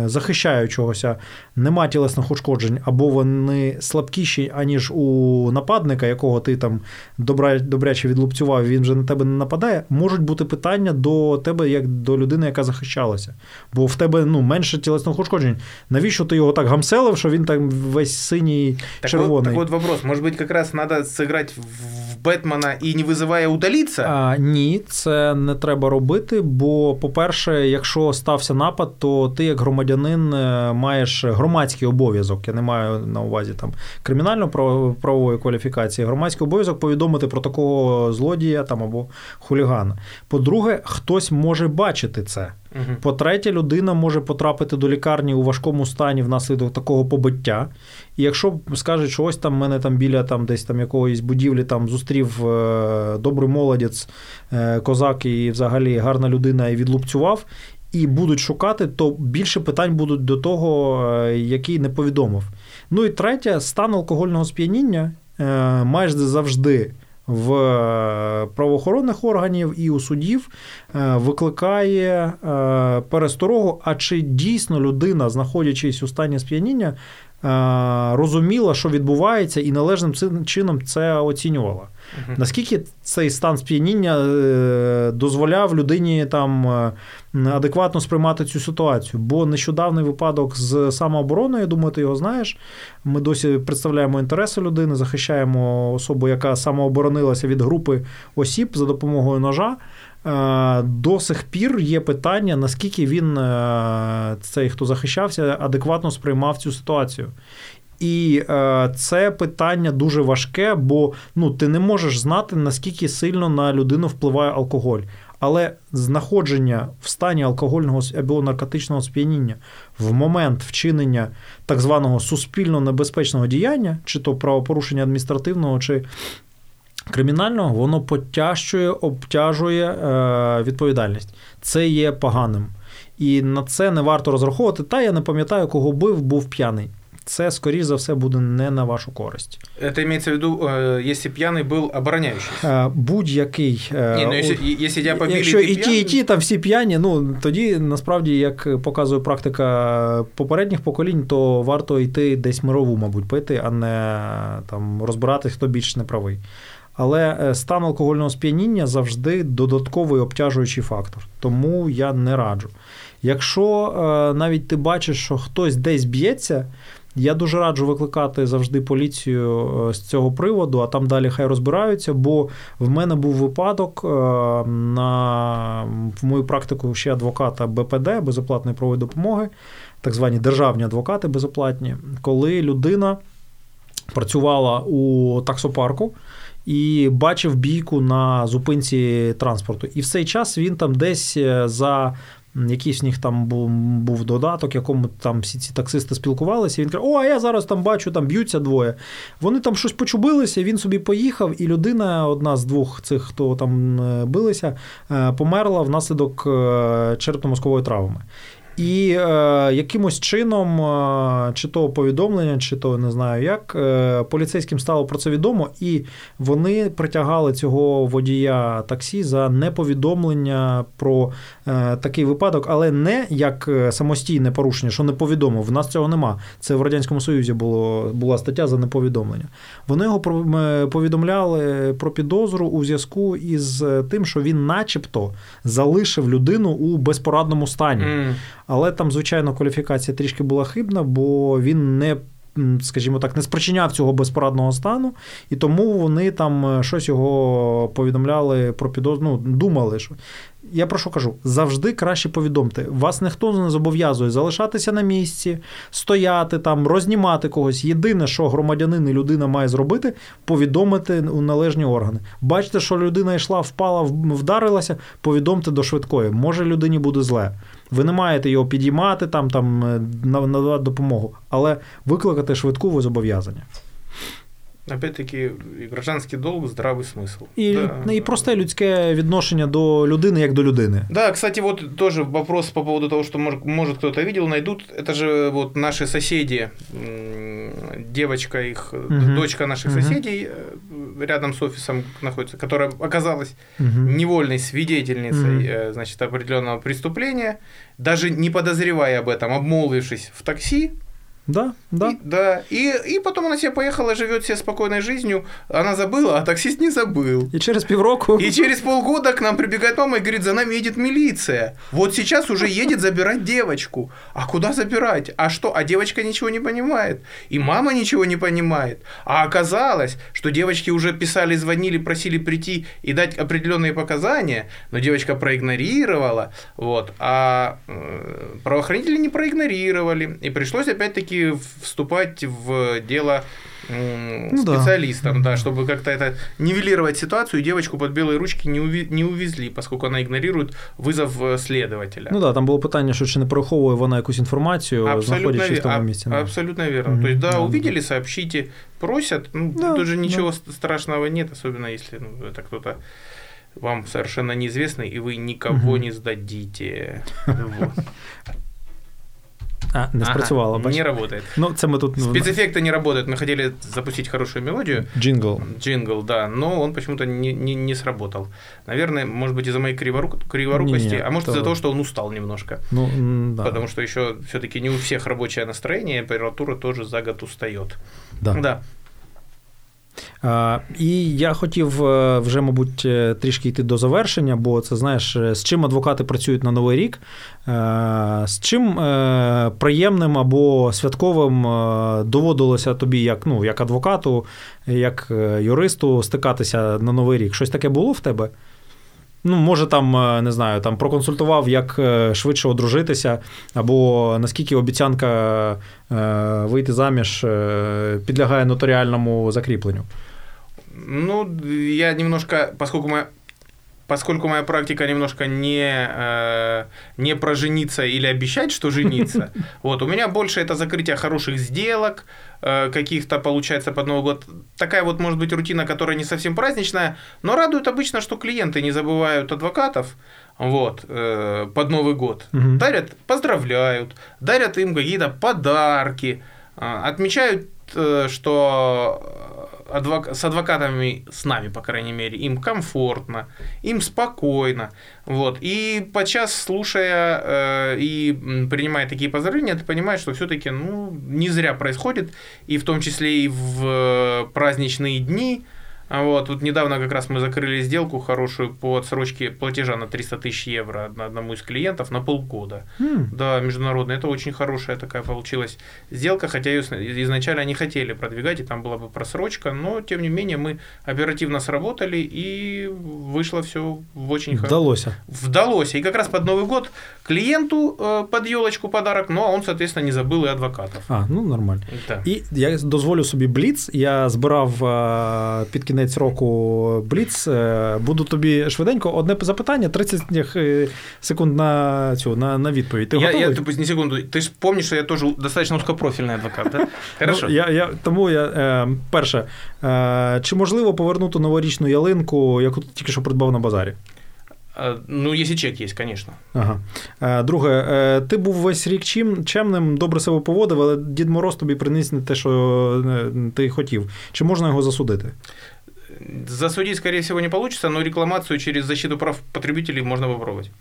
захищаючогося нема тілесних ушкоджень, або вони слабкіші, аніж у нападника, якого ти там добра, добряче відлупцював, він вже на тебе не нападає, можуть бути питання до тебе як до людини, яка захищалася. Бо в тебе ну, менше тілесних ушкоджень. Навіщо ти його так гамселив, що він там весь синій так червоний? Вот, так от вопрос. Може бути, якраз треба зіграти в Бетмена і не визиває удалитися? А, Ні, це не треба робити, бо, по-перше, якщо стався напад, то ти як громадянин е, маєш громадський обов'язок. Я не маю на увазі там кримінально-правової кваліфікації, громадський обов'язок повідомити про такого злодія там або хулігана. По-друге, хтось може бачити це. Угу. По-третє, людина може потрапити до лікарні у важкому стані внаслідок такого побиття. І якщо скажуть, що ось там мене там біля там десь там якоїсь будівлі там зустрів е, добрий молодець, е, козак і взагалі гарна людина і відлупцював, і будуть шукати, то більше питань будуть до того, е, який не повідомив. Ну і третє, стан алкогольного сп'яніння майже завжди в е, правоохоронних органів і у судів е, викликає е, пересторогу, а чи дійсно людина, знаходячись у стані сп'яніння, розуміла, що відбувається, і належним чином це оцінювала. Угу. Наскільки цей стан сп'яніння дозволяв людині там адекватно сприймати цю ситуацію? Бо нещодавний випадок з самообороною, я думаю, ти його знаєш. Ми досі представляємо інтереси людини, захищаємо особу, яка самооборонилася від групи осіб за допомогою ножа. Е, до сих пір є питання, наскільки він, е, цей, хто захищався, адекватно сприймав цю ситуацію. І е, це питання дуже важке, бо ну, ти не можеш знати, наскільки сильно на людину впливає алкоголь. Але знаходження в стані алкогольного або наркотичного сп'яніння в момент вчинення так званого суспільно небезпечного діяння, чи то правопорушення адміністративного, чи кримінального, воно потяжчує, обтяжує е, відповідальність. Це є поганим. І на це не варто розраховувати. Та я не пам'ятаю, кого бив, був п'яний. Це, скоріш за все, буде не на вашу користь. Це мається в виду, якщо п'яний був обороняючийся? Будь-який. Ні, ну, якщо, якщо я побили, якщо і ті, і ті, там всі п'яні, ну тоді насправді, як показує практика попередніх поколінь, то варто йти десь мирову, мабуть, пити, а не там розбиратись, хто більш неправий. Але е, стан алкогольного сп'яніння завжди додатковий обтяжуючий фактор, тому я не раджу. Якщо е, навіть ти бачиш, що хтось десь б'ється, я дуже раджу викликати завжди поліцію е, з цього приводу, а там далі хай розбираються. Бо в мене був випадок на в мою практику ще адвоката БПД безоплатної правової допомоги, так звані державні адвокати безоплатні, коли людина працювала у таксопарку і бачив бійку на зупинці транспорту. І в цей час він там десь е, за. Якийсь в них там був був додаток, якому там всі ці таксисти спілкувалися. Він каже: О, а я зараз там бачу, там б'ються двоє. Вони там щось почубилися, він собі поїхав, і людина, одна з двох цих, хто там е, билися, е, померла внаслідок черепно-мозкової травми. І е, якимось чином, е, чи то повідомлення, чи то не знаю як, е, поліцейським стало про це відомо, і вони притягали цього водія таксі за неповідомлення про е, такий випадок, але не як е, самостійне порушення, що не повідомив. В нас цього нема. Це в Радянському Союзі було, була стаття за неповідомлення. Вони його повідомляли про підозру у зв'язку із тим, що він, начебто, залишив людину у безпорадному стані. Mm. Але там, звичайно, кваліфікація трішки була хибна, бо він не. Скажімо так, не спричиняв цього безпорадного стану, і тому вони там е, щось його повідомляли про підозру, ну, думали, що я про що кажу, завжди краще повідомте. Вас ніхто не зобов'язує залишатися на місці, стояти там, рознімати когось. Єдине, що громадянин і людина має зробити, повідомити у належні органи. Бачите, що людина йшла, впала, вдарилася, повідомте до швидкої. Може людині буде зле. Ви не маєте його підіймати, там, там, е, надавати допомогу, але викликати швидку ви зобов'язані. Опять-таки, і гражданський долг, здравий смисл. І да. і просте людське відношення до людини, як до людини. Да, кстати, вот тоже вопрос по поводу того, что может, может кто-то видел, найдут. Это же вот наши соседи, девочка их, угу. дочка наших угу. соседей э, рядом с офисом находится, которая оказалась угу. невольной свидетельницей, угу. значит, определенного преступления, даже не подозревая об этом, обмолвившись в такси, да, да. И, да. И, и потом она себе поехала, живет себе спокойной жизнью. Она забыла, а таксист не забыл. И через півроку. И через полгода к нам прибегает мама и говорит, за нами едет милиция. Вот сейчас уже едет забирать девочку. А куда забирать? А что? А девочка ничего не понимает. И мама ничего не понимает. А оказалось, что девочки уже писали, звонили, просили прийти и дать определенные показания, но девочка проигнорировала. Вот. А э, правоохранители не проигнорировали. И пришлось опять-таки все-таки вступать в дело ну, специалистам, да. да, чтобы как-то это нивелировать ситуацию, и девочку под белые ручки не, уви- не увезли, поскольку она игнорирует вызов э, следователя. Ну да, там було питання, що чи не приховує вона якусь інформацію, абсолютно знаходячись в тому місці. Да. Абсолютно верно. Mm-hmm. То есть, да, да увидели, да. сообщите, просят, ну, да, тут же ничего да. страшного нет, особенно если ну, это кто-то вам совершенно неизвестный, и вы никого mm-hmm. не сдадите. (laughs) А, не спрацювало, ага, Не работает. Ну, це ми тут... Спецэффекты не работают. Мы хотели запустить хорошую мелодию. Джингл. Джингл, да, но он почему-то не, не, не сработал. Наверное, может быть, из-за моей криворук... криворукости, не, а может, то... из-за того, что он устал немножко. Ну, да. Потому что еще все-таки не у всех рабочее настроение, аппаратура тоже за год устает. Да. да. І я хотів е, вже, мабуть, е, трішки йти до завершення, бо це знаєш, е, з чим адвокати працюють на новий рік, з чим приємним або святковим доводилося тобі, як ну, як адвокату, як юристу, стикатися на новий рік. Щось таке було в тебе? Ну, може, там не знаю, там проконсультував, як швидше одружитися, або наскільки обіцянка вийти заміж підлягає нотаріальному закріпленню. Ну, я немножко, поскольку моя поскольку моя практика немножко не, э, не про жениться или обещать, что жениться, (laughs) вот, у меня больше это закрытие хороших сделок, э, каких-то, получается, под Новый год. Такая вот, может быть, рутина, которая не совсем праздничная, но радует обычно, что клиенты не забывают адвокатов, вот, э, под Новый год. Угу. Дарят, поздравляют, дарят им какие-то подарки, э, отмечают, э, что адвок... с адвокатами, с нами, по крайней мере, им комфортно, им спокойно. Вот. И подчас, слушая э, и принимая такие поздравления, ты понимаешь, что все-таки ну, не зря происходит, и в том числе и в праздничные дни, вот, тут недавно как раз мы закрыли сделку хорошую по отсрочке платежа на 300 тысяч евро на одному из клиентов на полгода. Mm. Да, международная. Это очень хорошая такая получилась сделка, хотя ее изначально не хотели продвигать, и там была бы просрочка, но тем не менее мы оперативно сработали, и вышло все в очень Вдалось. Хорошо. Вдалось. И как раз под Новый год клиенту э, под елочку подарок, ну а он, соответственно, не забыл и адвокатов. А, ну нормально. Да. І я дозволю собі бліц. Я збирав під кінець року Бліц. Е, буду тобі швиденько одне запитання, 30 е, секунд на цю на, на відповідь. Ти я, готовий? Я, ти, не секунду. Ти ж пам'ятаєш, що я теж достатньо узкопрофільний адвокат, да? Хорошо. Ну, я, я, тому я е, перше, чи можливо повернути новорічну ялинку, яку ти тільки що придбав на базарі? Ну, якщо чек є, звісно. Ага. Друге, ти був весь рік чим, чемним, добре себе поводив, але Дід Мороз тобі приніс не те, що ти хотів. Чи можна його засудити? Засудить, скорее всего, не получится, но рекламацию через защиту прав потребителей можно попробовать.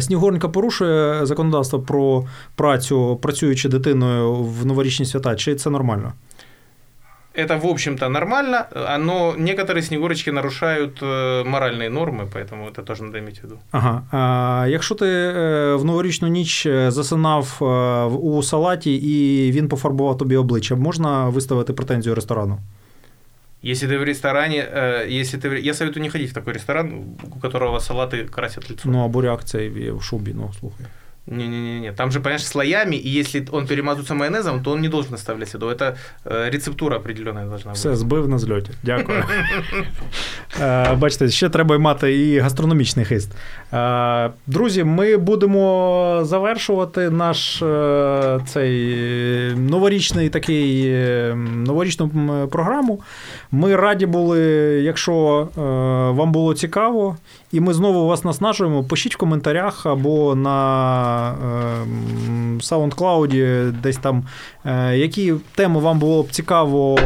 Снігуренька порушує законодавство про працю, працюючи дитиною в новорічні свята, чи це нормально? Это, в общем-то, нормально, но некоторые снегурочки нарушают э, моральные нормы, поэтому это тоже надо иметь в виду. Ага. А Якщо ти е, в новорічну ніч е, засинав е, у салаті і він пофарбував тобі обличчя, можна виставити претензію ресторану? Если ты в ресторане, если ты, я советую не ходить в такой ресторан, у которого салаты красят лицо. Ну, або реакция в шубе, ну, слухай. Не-не-не, там же, понимаешь, слоями, и если он перемазывается майонезом, то он не должен оставлять следов. Это э, рецептура определенная должна бути. Все, збив на зльоті. Дякую. (laughs) Е, бачите, ще треба мати і гастрономічний хист. Е, друзі, ми будемо завершувати наш е, цей новорічний такий новорічну програму. Ми раді були, якщо вам було цікаво, і ми знову вас наснажуємо. Пишіть в коментарях або на SoundCloud, десь там, які теми вам було б цікаво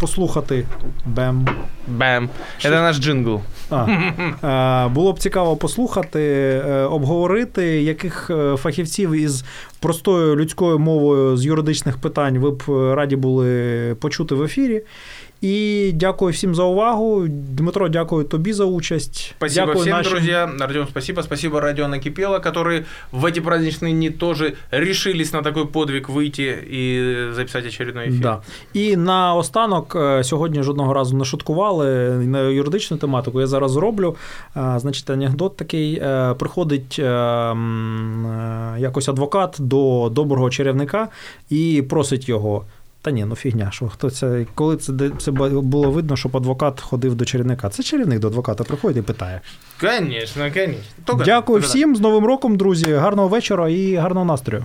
послухати. Бем. Бем. Це наш джингл. А, (laughs) Було б цікаво послухати, е, обговорити, яких е, фахівців із простою людською мовою з юридичних питань ви б раді були почути в ефірі. І дякую всім за увагу. Дмитро, дякую тобі за участь. Спасибо дякую всем, нашим... друзья. Артем, спасибо. Спасибо Радио Накипело, которые в эти праздничные дни тоже решились на такой подвиг выйти і записати очередной ефір. Да. І на останок, е, сьогодні жодного разу не шуткували на юридичну тематику. Я зараз зроблю. Е, значить, анекдот такий: е, приходить якось адвокат до доброго чарівника і просить його. Та ні, ну фігня, що хто це, коли це це було видно, щоб адвокат ходив до чарівника. Це чарівник до адвоката приходить і питає. Звісно, звісно. Дякую всім з Новим роком, друзі. Гарного вечора і гарного настрою.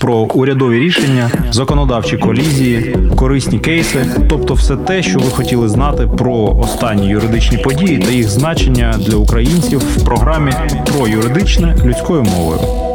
Про урядові рішення, законодавчі колізії, корисні кейси, тобто все те, що ви хотіли знати про останні юридичні події та їх значення для українців в програмі про юридичне людською мовою.